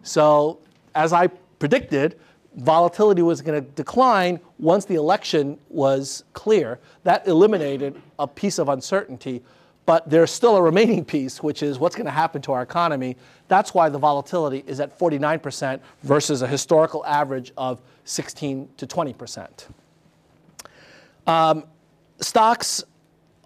So, as I predicted, volatility was going to decline once the election was clear. That eliminated a piece of uncertainty. but there's still a remaining piece, which is what's going to happen to our economy. That's why the volatility is at 49% versus a historical average of 16 to 20%. Um, stocks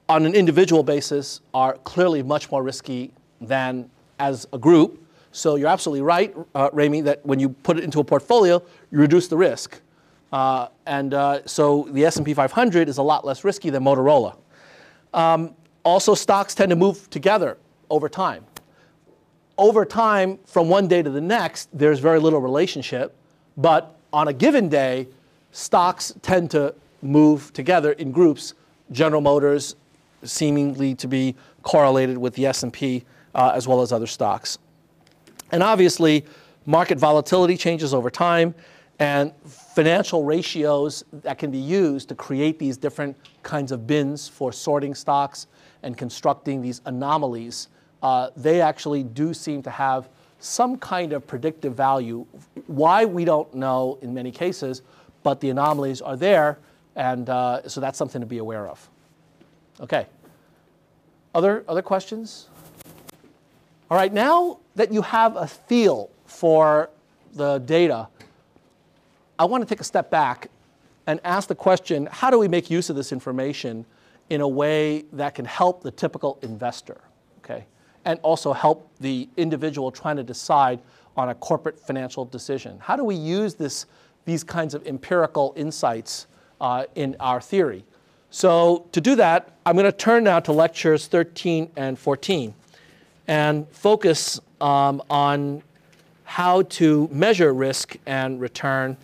on an individual basis are clearly much more risky than as a group. So you're absolutely right, uh, Rami, that when you put it into a portfolio, you reduce the risk. Uh, and uh, so the S&P 500 is a lot less risky than Motorola. Um, also, stocks tend to move together over time. Over time, from one day to the next, there's very little relationship. But on a given day, stocks tend to move together in groups. General Motors seemingly to be correlated with the S&P uh, as well as other stocks. And obviously, market volatility changes over time, and financial ratios that can be used to create these different kinds of bins for sorting stocks and constructing these anomalies, uh, they actually do seem to have some kind of predictive value. Why, we don't know in many cases, but the anomalies are there, and uh, so that's something to be aware of. Okay. Other, other questions? All right, now that you have a feel for the data, I want to take a step back and ask the question how do we make use of this information in a way that can help the typical investor? Okay? And also help the individual trying to decide on a corporate financial decision. How do we use this, these kinds of empirical insights uh, in our theory? So, to do that, I'm going to turn now to lectures 13 and 14 and focus um, on how to measure risk and return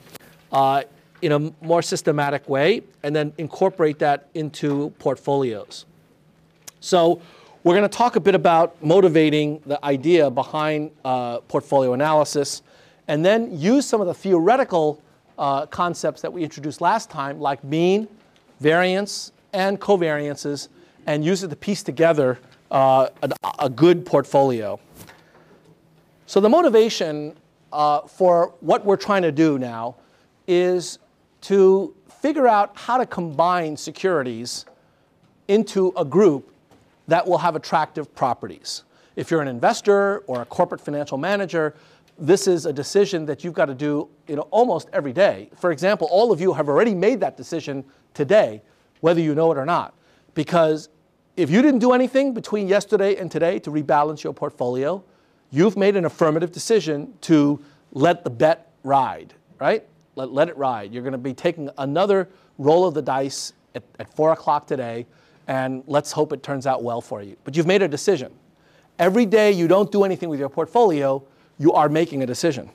uh, in a more systematic way and then incorporate that into portfolios. So, we're going to talk a bit about motivating the idea behind uh, portfolio analysis and then use some of the theoretical uh, concepts that we introduced last time, like mean, variance, and covariances, and use it to piece together uh, a, a, good portfolio. So, the motivation uh, for what we're trying to do now is to figure out how to combine securities into a group that will have attractive properties. If you're an investor or a corporate financial manager, this is a decision that you've got to do you know, almost every day. For example, all of you have already made that decision today, whether you know it or not. Because if you didn't do anything between yesterday and today to rebalance your portfolio, you've made an affirmative decision to let the bet ride, right? Let, let it ride. You're going to be taking another roll of the dice at, at 4 o'clock today, and let's hope it turns out well for you. But you've made a decision. Every day you don't do anything with your portfolio, you are making a decision.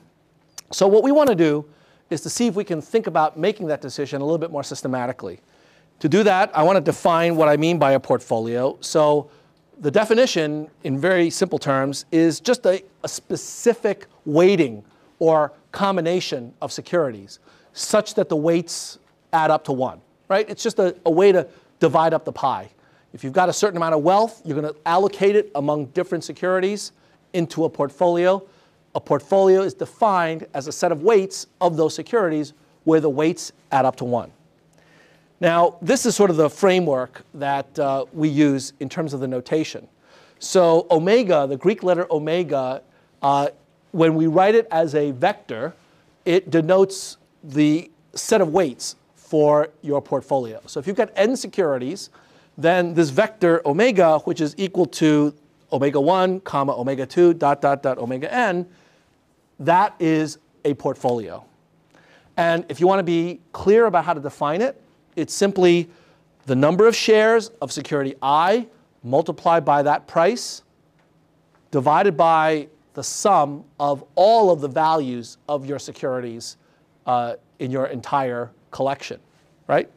So, what we want to do is to see if we can think about making that decision a little bit more systematically. To do that, I want to define what I mean by a portfolio. So the definition, in very simple terms, is just a, a specific weighting or combination of securities such that the weights add up to one, right? It's just a, a way to divide up the pie. If you've got a certain amount of wealth, you're going to allocate it among different securities into a portfolio. A portfolio is defined as a set of weights of those securities where the weights add up to one. Now, this is sort of the framework that uh, we use in terms of the notation. So, omega, the Greek letter omega, uh, when we write it as a vector, it denotes the set of weights for your portfolio. So, if you've got n securities, then this vector omega, which is equal to omega 1, comma, omega 2, dot, dot, dot, omega n, that is a portfolio. And if you want to be clear about how to define it, it's simply the number of shares of security I multiplied by that price divided by the sum of all of the values of your securities uh, in your entire collection, right?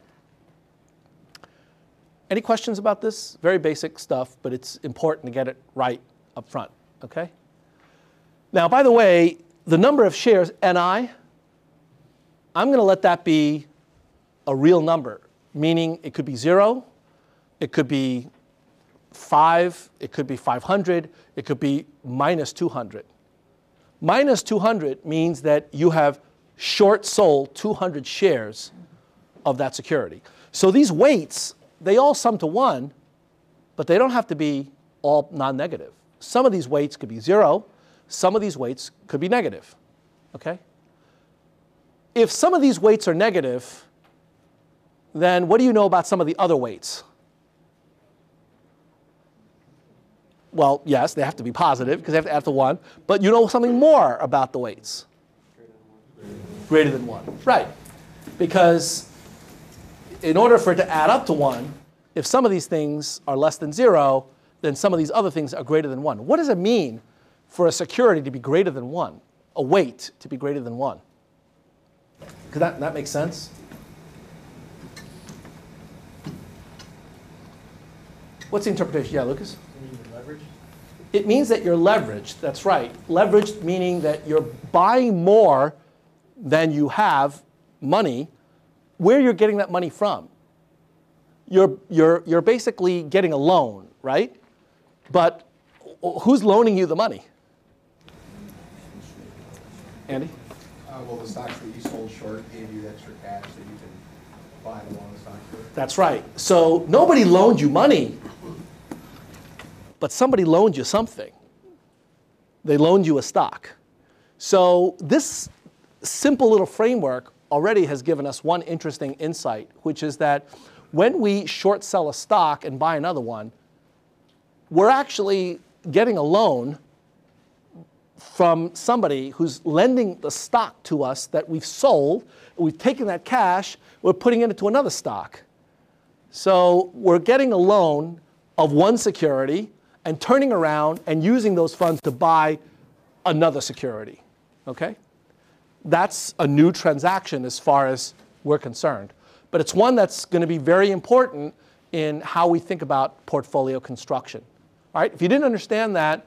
Any questions about this? Very basic stuff, but it's important to get it right up front, okay? Now, by the way, the number of shares, NI, I'm going to let that be a real number, meaning it could be zero, it could be five, it could be 500, it could be minus 200. Minus 200 means that you have short sold 200 shares of that security. So these weights, they all sum to one, but they don't have to be all non-negative. Some of these weights could be zero, some of these weights could be negative, okay? If some of these weights are negative, then what do you know about some of the other weights? Well, yes, they have to be positive because they have to add to 1, but you know something more about the weights. Greater than 1. Right. Because in order for it to add up to 1, if some of these things are less than 0, then some of these other things are greater than 1. What does it mean for a security to be greater than 1, a weight to be greater than 1? Could that, that make sense? What's the interpretation? Yeah, Lucas? It means that you're leveraged. That's right. Leveraged meaning that you're buying more than you have money. Where you're getting that money from? You're, you're, you're basically getting a loan, right? But who's loaning you the money? Andy? Uh, well, the stocks that you sold short gave you extra cash that you can buy the long stock for. That's right. So nobody loaned you money, but somebody loaned you something. They loaned you a stock. So this simple little framework already has given us one interesting insight, which is that when we short sell a stock and buy another one, we're actually getting a loan from somebody who's lending the stock to us that we've sold. We've taken that cash, we're putting it into another stock. So we're getting a loan of one security and turning around and using those funds to buy another security. Okay? That's a new transaction as far as we're concerned. But it's one that's going to be very important in how we think about portfolio construction. All right? If you didn't understand that,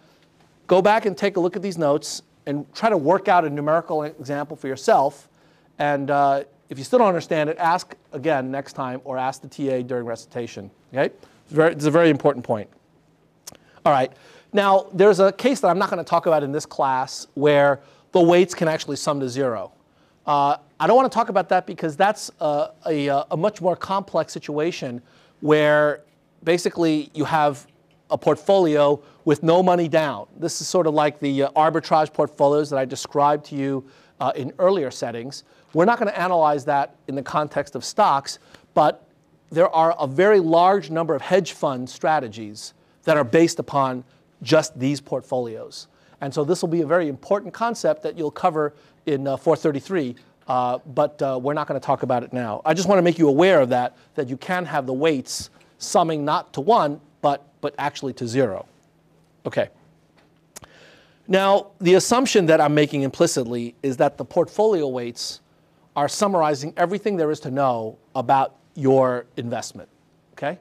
go back and take a look at these notes and try to work out a numerical example for yourself. And uh, if you still don't understand it, ask again next time or ask the TA during recitation. Okay? It's, very, it's a very important point. All right. Now, there's a case that I'm not going to talk about in this class where the weights can actually sum to zero. Uh, I don't want to talk about that because that's a, a, a, much more complex situation where basically you have a portfolio with no money down. This is sort of like the uh, arbitrage portfolios that I described to you uh, in earlier settings. We're not going to analyze that in the context of stocks, but there are a very large number of hedge fund strategies that are based upon just these portfolios. And so this will be a very important concept that you'll cover in uh, 433, uh, but uh, we're not going to talk about it now. I just want to make you aware of that, that you can have the weights summing not to 1, but, actually to 0. Okay. Now, the assumption that I'm making implicitly is that the portfolio weights are summarizing everything there is to know about your investment. Okay?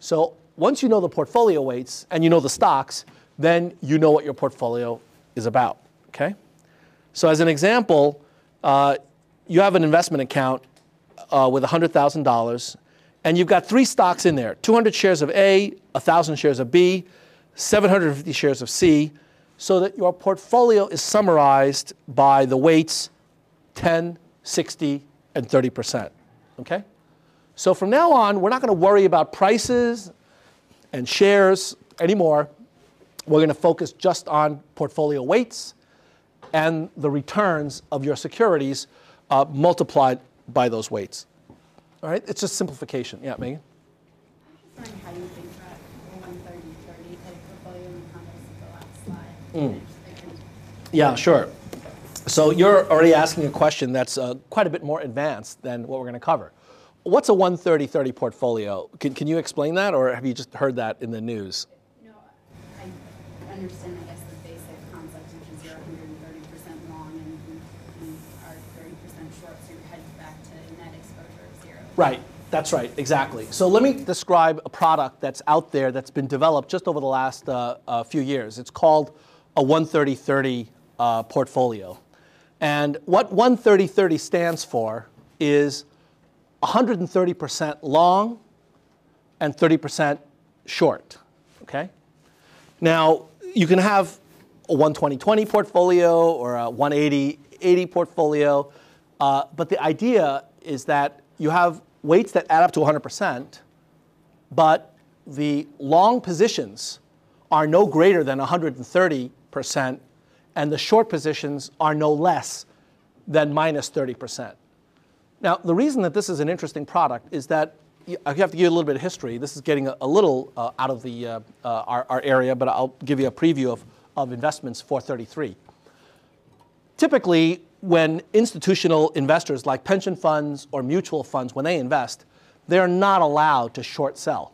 So once you know the portfolio weights and you know the stocks, then you know what your portfolio is about. Okay? So as an example, uh, you have an investment account uh, with $100,000, and you've got three stocks in there 200 shares of A, 1,000 shares of B, 750 shares of C, so that your portfolio is summarized by the weights 10, 60, and 30%. Okay? So from now on, we're not going to worry about prices and shares anymore. We're going to focus just on portfolio weights and the returns of your securities uh, multiplied by those weights. All right, it's just simplification. Yeah, Megan? how you think that 130 30 type portfolio in the context of the last slide. Mm. Yeah, sure. So you're already asking a question that's uh, quite a bit more advanced than what we're going to cover. What's a 130-30 portfolio? Can, can you explain that, or have you just heard that in the news? No, I understand, I guess, the basic concept, which is you're 130% long and you, you are 30% short, so you're headed back to net exposure. Right. That's right, exactly. So let me describe a product that's out there that's been developed just over the last uh, uh, few years. It's called a 130-30 uh, portfolio. And what 130-30 stands for is 130% long and 30% short, okay? Now, you can have a 120-20 portfolio or a 180-80 portfolio, uh, but the idea is that you have weights that add up to 100%, but the long positions are no greater than 130%, and the short positions are no less than minus 30%. Now, the reason that this is an interesting product is that you have to give you a little bit of history. This is getting a, a little uh, out of the, uh, uh, our, our, area, but I'll give you a preview of, of investments 433. Typically, when institutional investors like pension funds or mutual funds, when they invest, they're not allowed to short sell.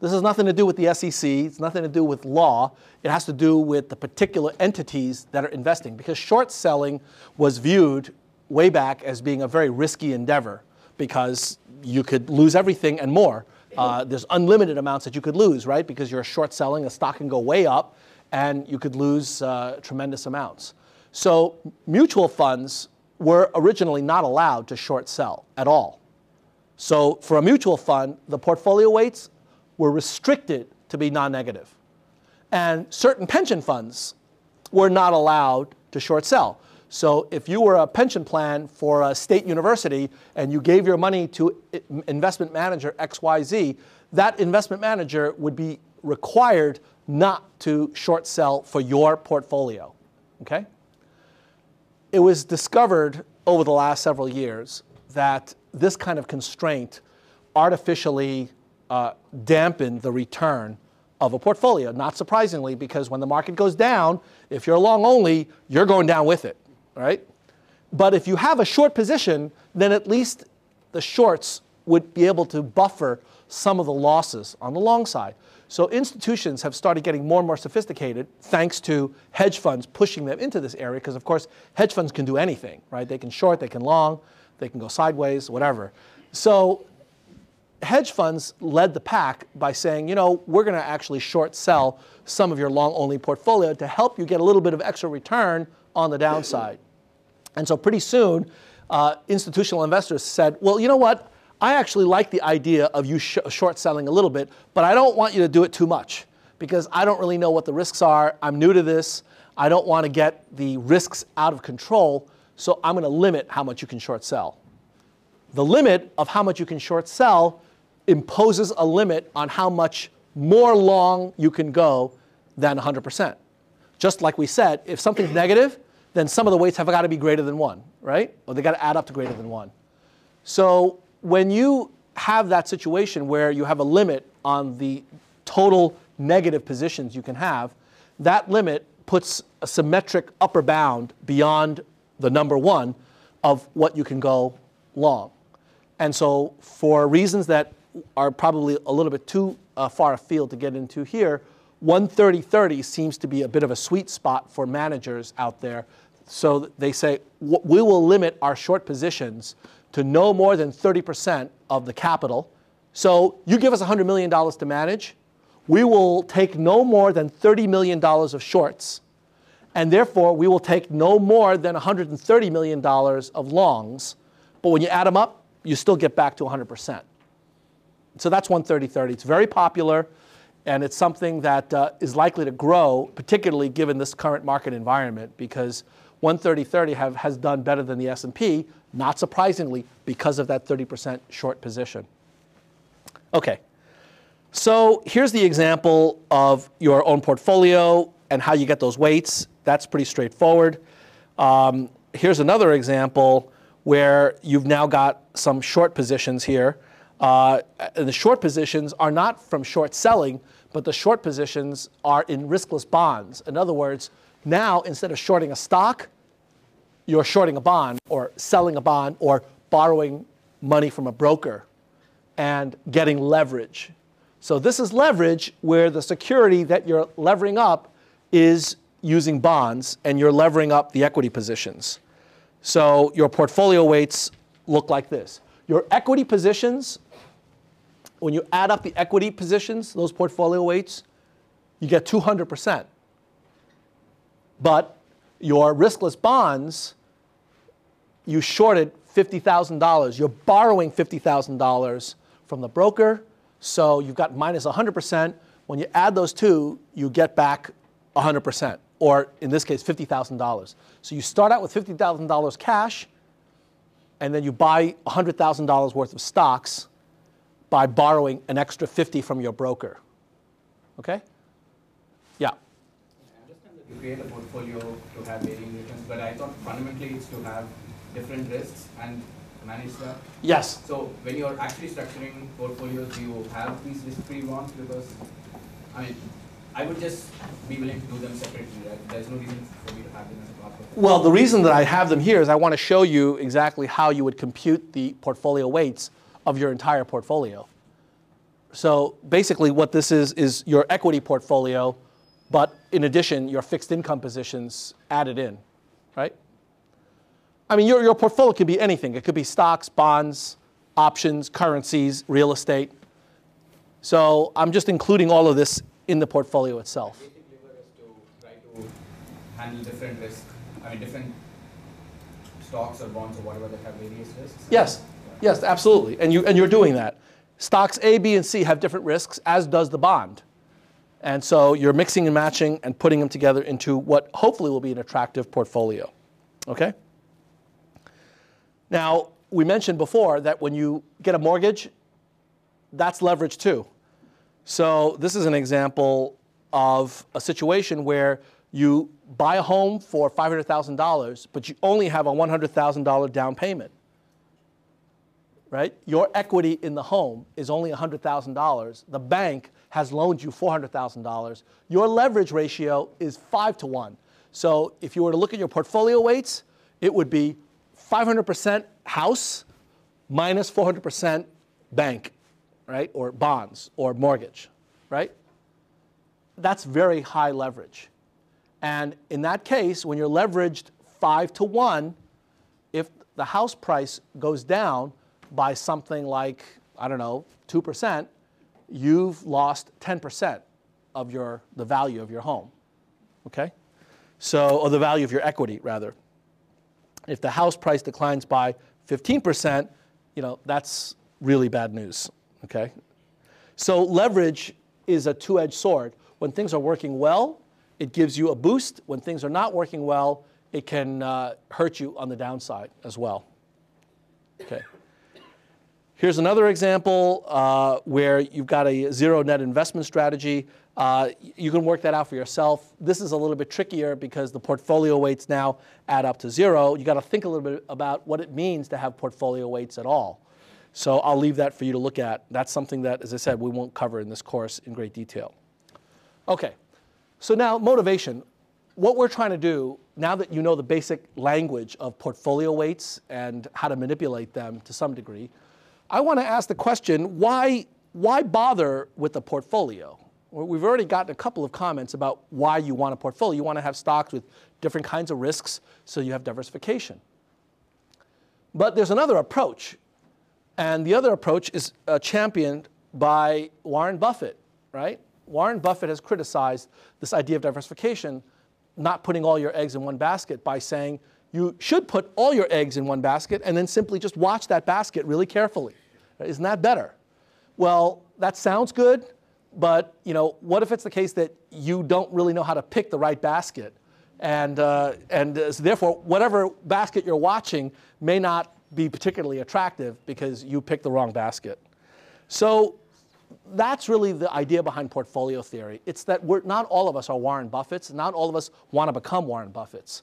This has nothing to do with the SEC, it's nothing to do with law. It has to do with the particular entities that are investing because short selling was viewed way back as being a very risky endeavor because you could lose everything and more. Uh, there's unlimited amounts that you could lose, right? Because you're short selling, a stock can go way up and you could lose uh, tremendous amounts. So mutual funds were originally not allowed to short sell at all. So for a mutual fund, the portfolio weights were restricted to be non-negative. And certain pension funds were not allowed to short sell. So if you were a pension plan for a state university and you gave your money to investment manager XYZ, that investment manager would be required not to short sell for your portfolio. Okay? It was discovered over the last several years that this kind of constraint artificially uh, dampened the return of a portfolio. Not surprisingly, because when the market goes down, if you're long only, you're going down with it right? But if you have a short position, then at least the shorts would be able to buffer some of the losses on the long side. So institutions have started getting more and more sophisticated thanks to hedge funds pushing them into this area because of course hedge funds can do anything, right? They can short, they can long, they can go sideways, whatever. So hedge funds led the pack by saying, you know, we're going to actually short sell some of your long only portfolio to help you get a little bit of extra return on the downside. And so pretty soon, uh, institutional investors said, well, you know what? I actually like the idea of you sh short selling a little bit, but I don't want you to do it too much because I don't really know what the risks are. I'm new to this. I don't want to get the risks out of control, so I'm going to limit how much you can short sell. The limit of how much you can short sell imposes a limit on how much more long you can go than 100%. Just like we said, if something's negative, then some of the weights have got to be greater than one, right? Or they got to add up to greater than one. So when you have that situation where you have a limit on the total negative positions you can have, that limit puts a symmetric upper bound beyond the number one of what you can go long. And so, for reasons that are probably a little bit too uh, far afield to get into here, 130-30 seems to be a bit of a sweet spot for managers out there. So they say, we will limit our short positions to no more than 30% of the capital. So you give us $100 million to manage, we will take no more than $30 million of shorts, and therefore we will take no more than $130 million of longs. But when you add them up, you still get back to 100%. So that's 130-30. It's very popular and it's something that uh, is likely to grow, particularly given this current market environment, because 130.30 have, has done better than the S&P, not surprisingly, because of that 30% short position. Okay, so here's the example of your own portfolio and how you get those weights. That's pretty straightforward. Um, here's another example where you've now got some short positions here. Uh, the short positions are not from short selling, but the short positions are in riskless bonds. In other words, now instead of shorting a stock, you're shorting a bond or selling a bond or borrowing money from a broker and getting leverage. So this is leverage where the security that you're levering up is using bonds and you're levering up the equity positions. So your portfolio weights look like this. Your equity positions when you add up the equity positions, those portfolio weights, you get 200%. But your riskless bonds, you shorted $50,000. You're borrowing $50,000 from the broker, so you've got minus 100%. When you add those two, you get back 100%, or in this case, $50,000. So you start out with $50,000 cash, and then you buy $100,000 worth of stocks by borrowing an extra 50 from your broker. Okay? Yeah. To create a portfolio to have varying returns, but I thought fundamentally it's to have different risks and manage that. Yes. So when you're actually structuring portfolios, do you have these risk-free bonds? Because, I mean, I would just be willing to do them separately, right? There's no reason for me to have them as a Well, the reason that I have them here is I want to show you exactly how you would compute the portfolio weights of your entire portfolio. So basically what this is is your equity portfolio, but in addition, your fixed income positions added in, right? I mean, your, your portfolio could be anything. It could be stocks, bonds, options, currencies, real estate. So I'm just including all of this in the portfolio itself. to handle different risks, I mean, different stocks or bonds or whatever that have various risks? Yes, yes, absolutely. And, you, and you're doing that. Stocks A, B, and C have different risks, as does the bond. And so you're mixing and matching and putting them together into what hopefully will be an attractive portfolio. Okay? Now, we mentioned before that when you get a mortgage, that's leverage too. So this is an example of a situation where you buy a home for $500,000, but you only have a $100,000 down payment. Right? Your equity in the home is only $100,000. The bank has loaned you $400,000. Your leverage ratio is 5 to 1. So if you were to look at your portfolio weights, it would be 500% house minus 400% bank, right? Or bonds or mortgage, right? That's very high leverage. And in that case, when you're leveraged 5 to 1, if the house price goes down by something like, I don't know, 2%, you've lost 10% of your, the value of your home. Okay? So, or the value of your equity, rather. If the house price declines by 15%, you know, that's really bad news. Okay? So leverage is a two-edged sword. When things are working well, it gives you a boost. When things are not working well, it can uh, hurt you on the downside as well. Okay. Here's another example uh, where you've got a zero net investment strategy. Uh, you can work that out for yourself. This is a little bit trickier because the portfolio weights now add up to zero. You got to think a little bit about what it means to have portfolio weights at all. So I'll leave that for you to look at. That's something that, as I said, we won't cover in this course in great detail. Okay, so now motivation. What we're trying to do, now that you know the basic language of portfolio weights and how to manipulate them to some degree, I want to ask the question, why, why bother with a portfolio? We've already gotten a couple of comments about why you want a portfolio. You want to have stocks with different kinds of risks so you have diversification. But there's another approach, and the other approach is uh, championed by Warren Buffett, right? Warren Buffett has criticized this idea of diversification, not putting all your eggs in one basket by saying you should put all your eggs in one basket and then simply just watch that basket really carefully. Isn't that better? Well, that sounds good, but you know, what if it's the case that you don't really know how to pick the right basket? And, uh, and uh, so therefore, whatever basket you're watching may not be particularly attractive because you picked the wrong basket. So that's really the idea behind portfolio theory. It's that we're, not all of us are Warren Buffetts, not all of us want to become Warren Buffetts.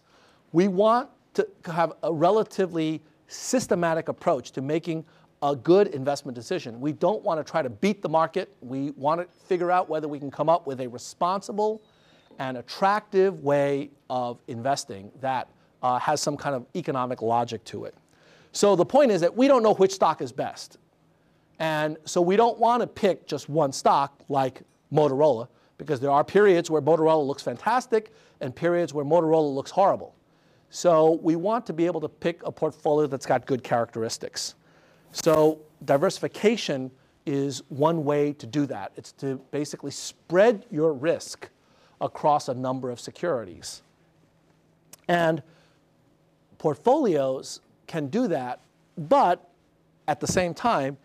We want to have a relatively systematic approach to making a good investment decision. We don't want to try to beat the market. We want to figure out whether we can come up with a responsible and attractive way of investing that uh, has some kind of economic logic to it. So the point is that we don't know which stock is best. And so we don't want to pick just one stock like Motorola because there are periods where Motorola looks fantastic and periods where Motorola looks horrible. So we want to be able to pick a portfolio that's got good characteristics. So diversification is one way to do that. It's to basically spread your risk across a number of securities. And portfolios can do that, but at the same time,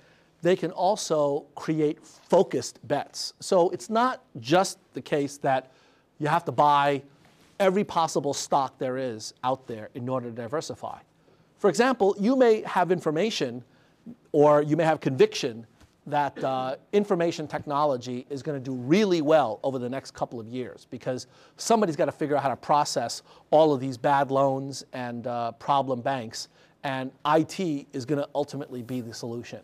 they can also create focused bets. So it's not just the case that you have to buy every possible stock there is out there in order to diversify. For example, you may have information or you may have conviction that uh, information technology is going to do really well over the next couple of years because somebody's got to figure out how to process all of these bad loans and uh, problem banks, and IT is going to ultimately be the solution.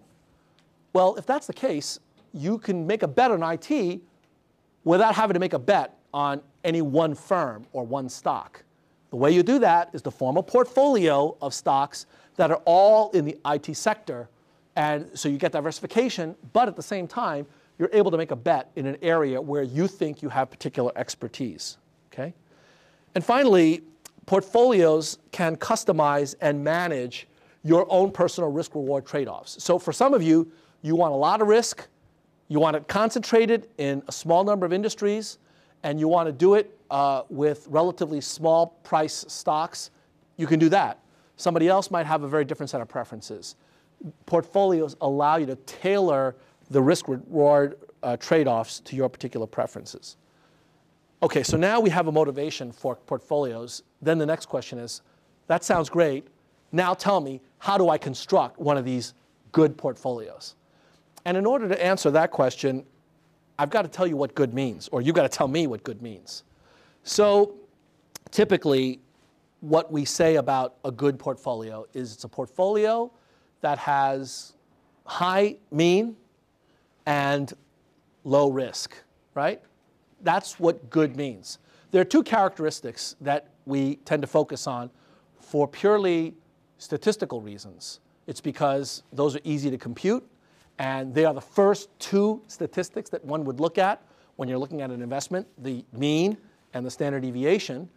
Well, if that's the case, you can make a bet on IT without having to make a bet on any one firm or one stock. The way you do that is to form a portfolio of stocks that are all in the IT sector and so you get diversification, but at the same time, you're able to make a bet in an area where you think you have particular expertise. Okay? And finally, portfolios can customize and manage your own personal risk reward trade offs. So for some of you, you want a lot of risk, you want it concentrated in a small number of industries, and you want to do it uh, with relatively small price stocks. You can do that. Somebody else might have a very different set of preferences portfolios allow you to tailor the risk reward uh, trade offs to your particular preferences. Okay, so now we have a motivation for portfolios. Then the next question is that sounds great. Now tell me, how do I construct one of these good portfolios? And in order to answer that question, I've got to tell you what good means, or you've got to tell me what good means. So typically, what we say about a good portfolio is it's a portfolio that has high mean and low risk, right? That's what good means. There are two characteristics that we tend to focus on for purely statistical reasons. It's because those are easy to compute, and they are the first two statistics that one would look at when you're looking at an investment the mean and the standard deviation.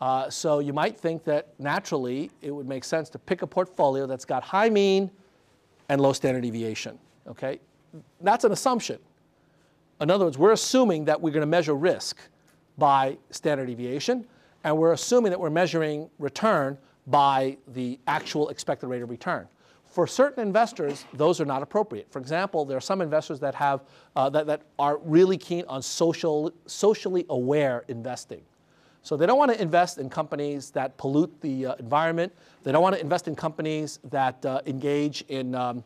Uh, so you might think that naturally it would make sense to pick a portfolio that's got high mean and low standard deviation. Okay? That's an assumption. In other words, we're assuming that we're going to measure risk by standard deviation, and we're assuming that we're measuring return by the actual expected rate of return. For certain investors, those are not appropriate. For example, there are some investors that have uh, that, that are really keen on social, socially aware investing. So they don't want to invest in companies that pollute the uh, environment. They don't want to invest in companies that uh, engage in um,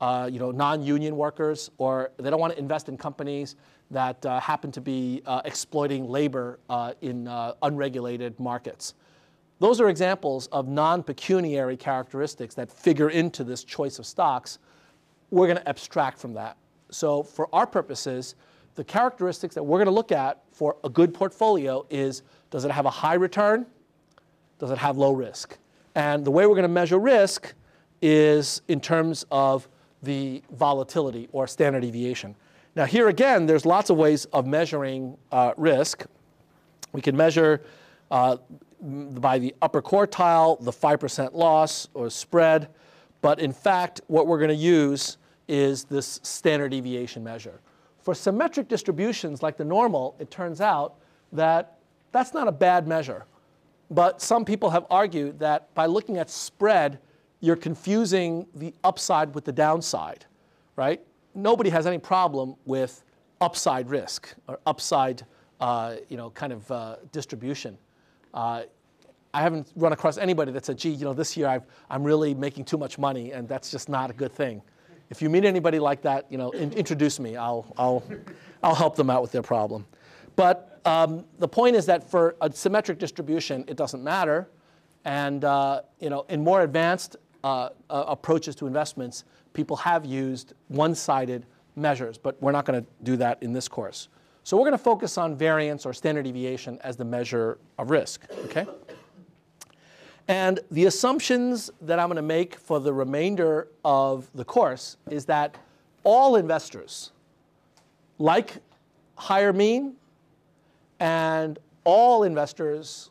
uh, you know, non-union workers, or they don't want to invest in companies that uh, happen to be uh, exploiting labor uh, in unregulated markets. Those are examples of non-pecuniary characteristics that figure into this choice of stocks. We're going to abstract from that. So for our purposes, the characteristics that we're going to look at for a good portfolio is does it have a high return? Does it have low risk? And the way we're going to measure risk is in terms of the volatility or standard deviation. Now, here again, there's lots of ways of measuring uh, risk. We can measure uh, by the upper quartile, the 5% loss or spread. But in fact, what we're going to use is this standard deviation measure. For symmetric distributions like the normal, it turns out that that's not a bad measure. But some people have argued that by looking at spread, you're confusing the upside with the downside, right? Nobody has any problem with upside risk or upside, uh, you know, kind of uh, distribution. Uh, I haven't run across anybody that said, gee, you know, this year i am really making too much money, and that's just not a good thing. If you meet anybody like that, you know, in, introduce me. I'll, I'll, I'll help them out with their problem. But um, the point is that for a symmetric distribution, it doesn't matter. And uh, you know, in more advanced uh, uh, approaches to investments, people have used one-sided measures, but we're not going to do that in this course. So we're going to focus on variance or standard deviation as the measure of risk. Okay. And the assumptions that I'm going to make for the remainder of the course is that all investors like higher mean and all investors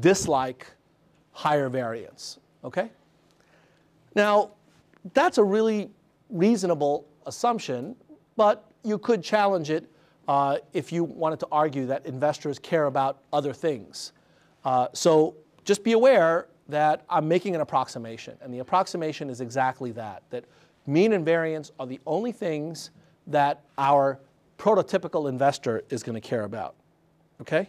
dislike higher variance. Okay? Now, that's a really reasonable assumption, but you could challenge it uh, if you wanted to argue that investors care about other things. Uh, so just be aware that I'm making an approximation, and the approximation is exactly that, that mean and variance are the only things that our prototypical investor is going to care about. Okay?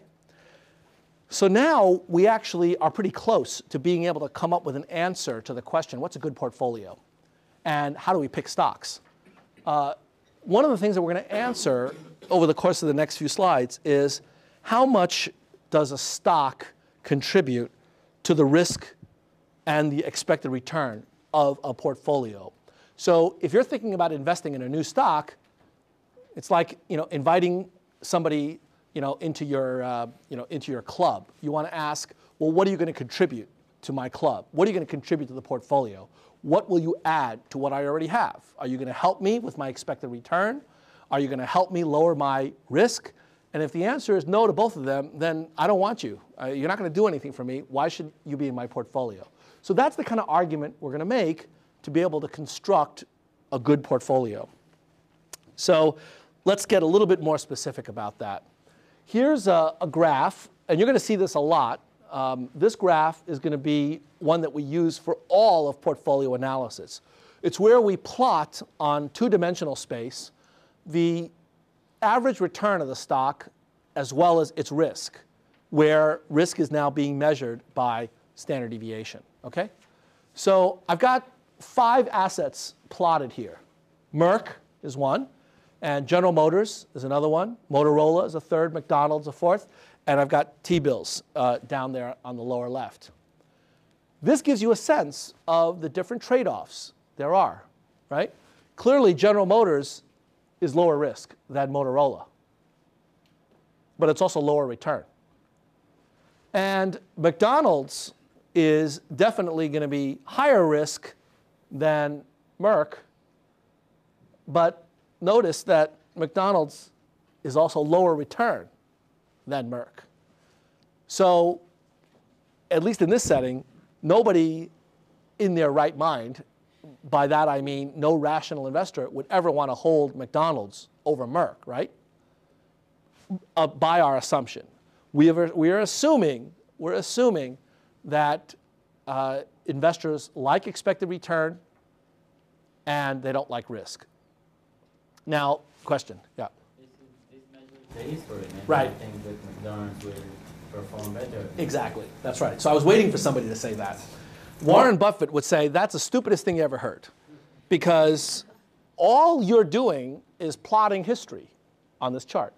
So now we actually are pretty close to being able to come up with an answer to the question what's a good portfolio? And how do we pick stocks? Uh, one of the things that we're going to answer over the course of the next few slides is how much does a stock contribute to the risk and the expected return of a portfolio. So if you're thinking about investing in a new stock, it's like you know inviting somebody you know into your uh, you know into your club. You want to ask, well, what are you going to contribute to my club? What are you going to contribute to the portfolio? What will you add to what I already have? Are you going to help me with my expected return? Are you going to help me lower my risk? And if the answer is no to both of them, then I don't want you. Uh, you're not going to do anything for me. Why should you be in my portfolio? So that's the kind of argument we're going to make to be able to construct a good portfolio. So let's get a little bit more specific about that. Here's a, a graph, and you're going to see this a lot. Um, this graph is going to be one that we use for all of portfolio analysis. It's where we plot on two-dimensional space the average return of the stock as well as its risk, where risk is now being measured by standard deviation. Okay? So I've got five assets plotted here. Merck is one, and General Motors is another one. Motorola is a third, McDonald's a fourth, and I've got T-bills uh, down there on the lower left. This gives you a sense of the different trade-offs there are, right? Clearly, General Motors is lower risk than Motorola, but it's also lower return. And McDonald's is definitely going to be higher risk than Merck, but notice that McDonald's is also lower return than Merck. So, at least in this setting, nobody in their right mind, by that I mean no rational investor, would ever want to hold McDonald's over Merck, right? Uh, by our assumption. We are, we are assuming, we're assuming that uh, investors like expected return and they don't like risk. Now, question, yeah. Right. I think that McDonald's will perform better. Exactly, that's right. So I was waiting for somebody to say that. Warren Buffett would say that's the stupidest thing you ever heard because all you're doing is plotting history on this chart.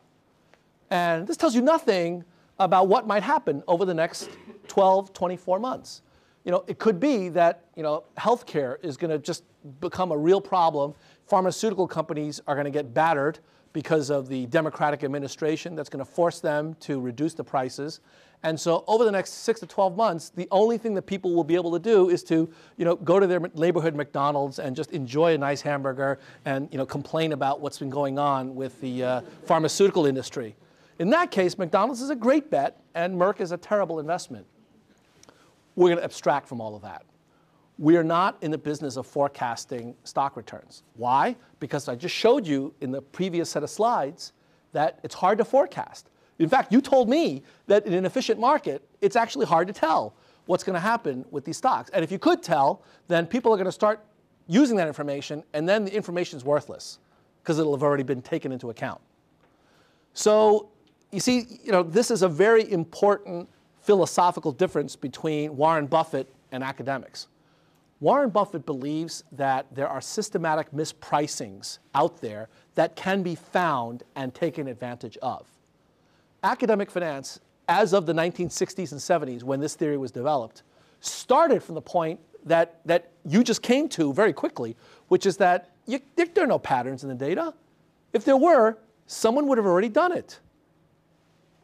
And this tells you nothing about what might happen over the next 12, 24 months. You know, it could be that, you know, healthcare is going to just become a real problem. Pharmaceutical companies are going to get battered because of the Democratic administration that's going to force them to reduce the prices. And so over the next six to 12 months, the only thing that people will be able to do is to you know, go to their neighborhood McDonald's and just enjoy a nice hamburger and you know, complain about what's been going on with the uh, pharmaceutical industry. In that case, McDonald's is a great bet and Merck is a terrible investment. We're going to abstract from all of that. We are not in the business of forecasting stock returns. Why? Because I just showed you in the previous set of slides that it's hard to forecast. In fact, you told me that in an efficient market, it's actually hard to tell what's going to happen with these stocks. And if you could tell, then people are going to start using that information, and then the information is worthless because it'll have already been taken into account. So you see, you know, this is a very important philosophical difference between Warren Buffett and academics. Warren Buffett believes that there are systematic mispricings out there that can be found and taken advantage of. Academic finance, as of the 1960s and 70s, when this theory was developed, started from the point that, that you just came to very quickly, which is that you, there, there are no patterns in the data. If there were, someone would have already done it.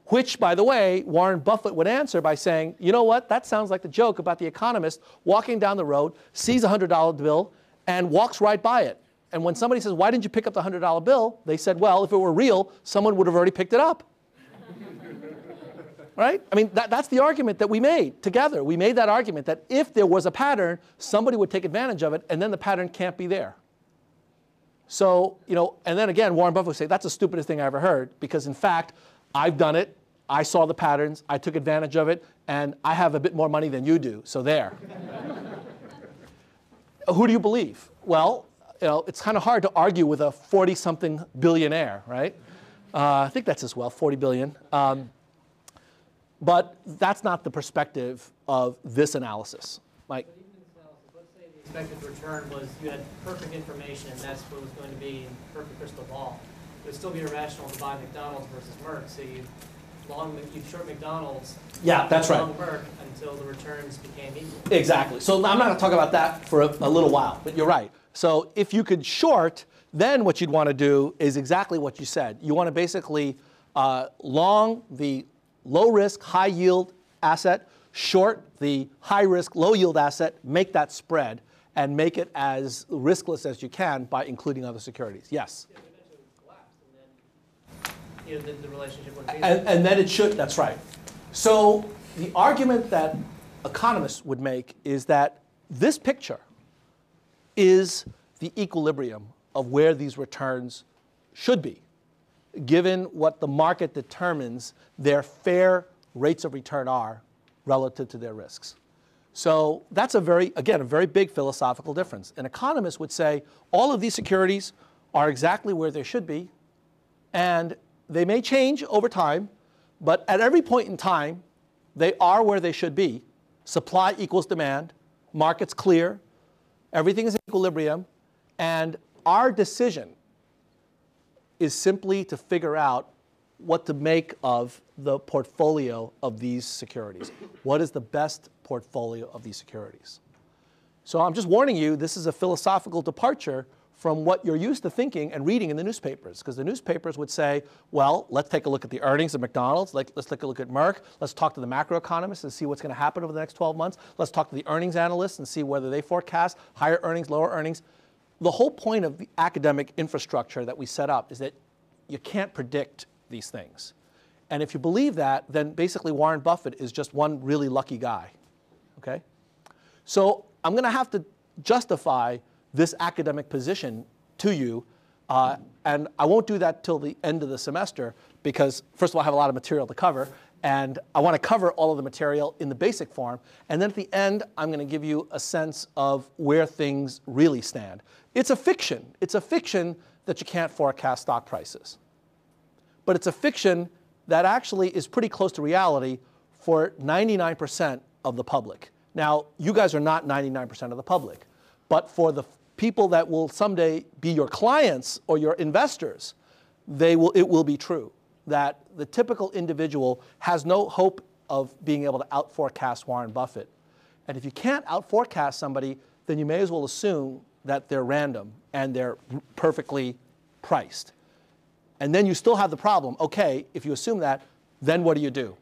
Which, by the way, Warren Buffett would answer by saying, you know what, that sounds like the joke about the economist walking down the road, sees a $100 bill, and walks right by it. And when somebody says, why didn't you pick up the $100 bill? They said, well, if it were real, someone would have already picked it up. right? I mean, that, that's the argument that we made together. We made that argument that if there was a pattern, somebody would take advantage of it, and then the pattern can't be there. So, you know, and then again, Warren Buffett would say, that's the stupidest thing I ever heard, because in fact, I've done it. I saw the patterns. I took advantage of it. And I have a bit more money than you do. So there. Who do you believe? Well, you know, it's kind of hard to argue with a 40 something billionaire, right? Uh, I think that's as well, 40 billion. Um, but that's not the perspective of this analysis. Mike? expected return was you had perfect information and that's what was going to be perfect crystal ball. It would still be irrational to buy McDonald's versus Merck, so you long, you short McDonald's. Yeah, that's right. Long Merck until the returns became equal. Exactly. So I'm not going to talk about that for a, a little while, but you're right. So if you could short, then what you'd want to do is exactly what you said. You want to basically uh, long the low risk, high yield asset, short the high risk, low yield asset, make that spread, and make it as riskless as you can by including other securities. Yes? You know, the, the relationship would be. And, and then it should, that's right. So the argument that economists would make is that this picture is the equilibrium of where these returns should be, given what the market determines their fair rates of return are relative to their risks. So that's a very, again, a very big philosophical difference. An economist would say all of these securities are exactly where they should be, and they may change over time, but at every point in time, they are where they should be. Supply equals demand, market's clear, everything is in equilibrium, and our decision is simply to figure out what to make of the portfolio of these securities. What is the best portfolio of these securities? So I'm just warning you, this is a philosophical departure from what you're used to thinking and reading in the newspapers. Because the newspapers would say, well, let's take a look at the earnings of McDonald's, like, let's take a look at Merck, let's talk to the macroeconomists and see what's going to happen over the next 12 months, let's talk to the earnings analysts and see whether they forecast higher earnings, lower earnings. The whole point of the academic infrastructure that we set up is that you can't predict these things. And if you believe that, then basically Warren Buffett is just one really lucky guy. Okay? So I'm going to have to justify this academic position to you. Uh, and I won't do that till the end of the semester because, first of all, I have a lot of material to cover. And I want to cover all of the material in the basic form. And then at the end, I'm going to give you a sense of where things really stand. It's a fiction. It's a fiction that you can't forecast stock prices. But it's a fiction that actually is pretty close to reality for 99% of the public. Now, you guys are not 99% of the public, but for the people that will someday be your clients or your investors, they will, it will be true that the typical individual has no hope of being able to outforecast Warren Buffett. And if you can't outforecast somebody, then you may as well assume that they're random and they're perfectly priced. And then you still have the problem okay, if you assume that, then what do you do?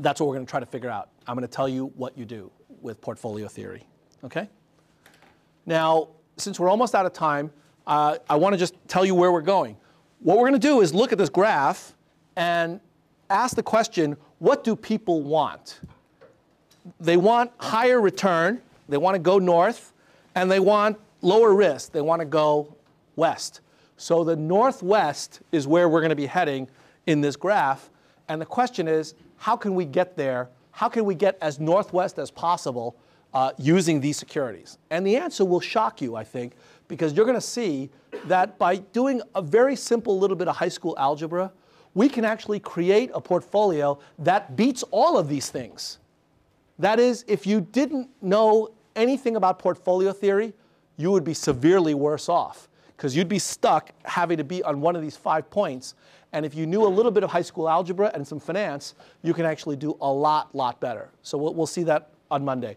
That's what we're going to try to figure out. I'm going to tell you what you do with portfolio theory. Okay? Now, since we're almost out of time, uh, I want to just tell you where we're going. What we're going to do is look at this graph and ask the question what do people want? They want higher return, they want to go north, and they want lower risk, they want to go west. So the northwest is where we're going to be heading in this graph. And the question is how can we get there? How can we get as northwest as possible uh, using these securities? And the answer will shock you, I think, because you're going to see that by doing a very simple little bit of high school algebra, we can actually create a portfolio that beats all of these things. That is, if you didn't know anything about portfolio theory, you would be severely worse off because you'd be stuck having to be on one of these five points. And if you knew a little bit of high school algebra and some finance, you can actually do a lot, lot better. So we'll, we'll see that on Monday.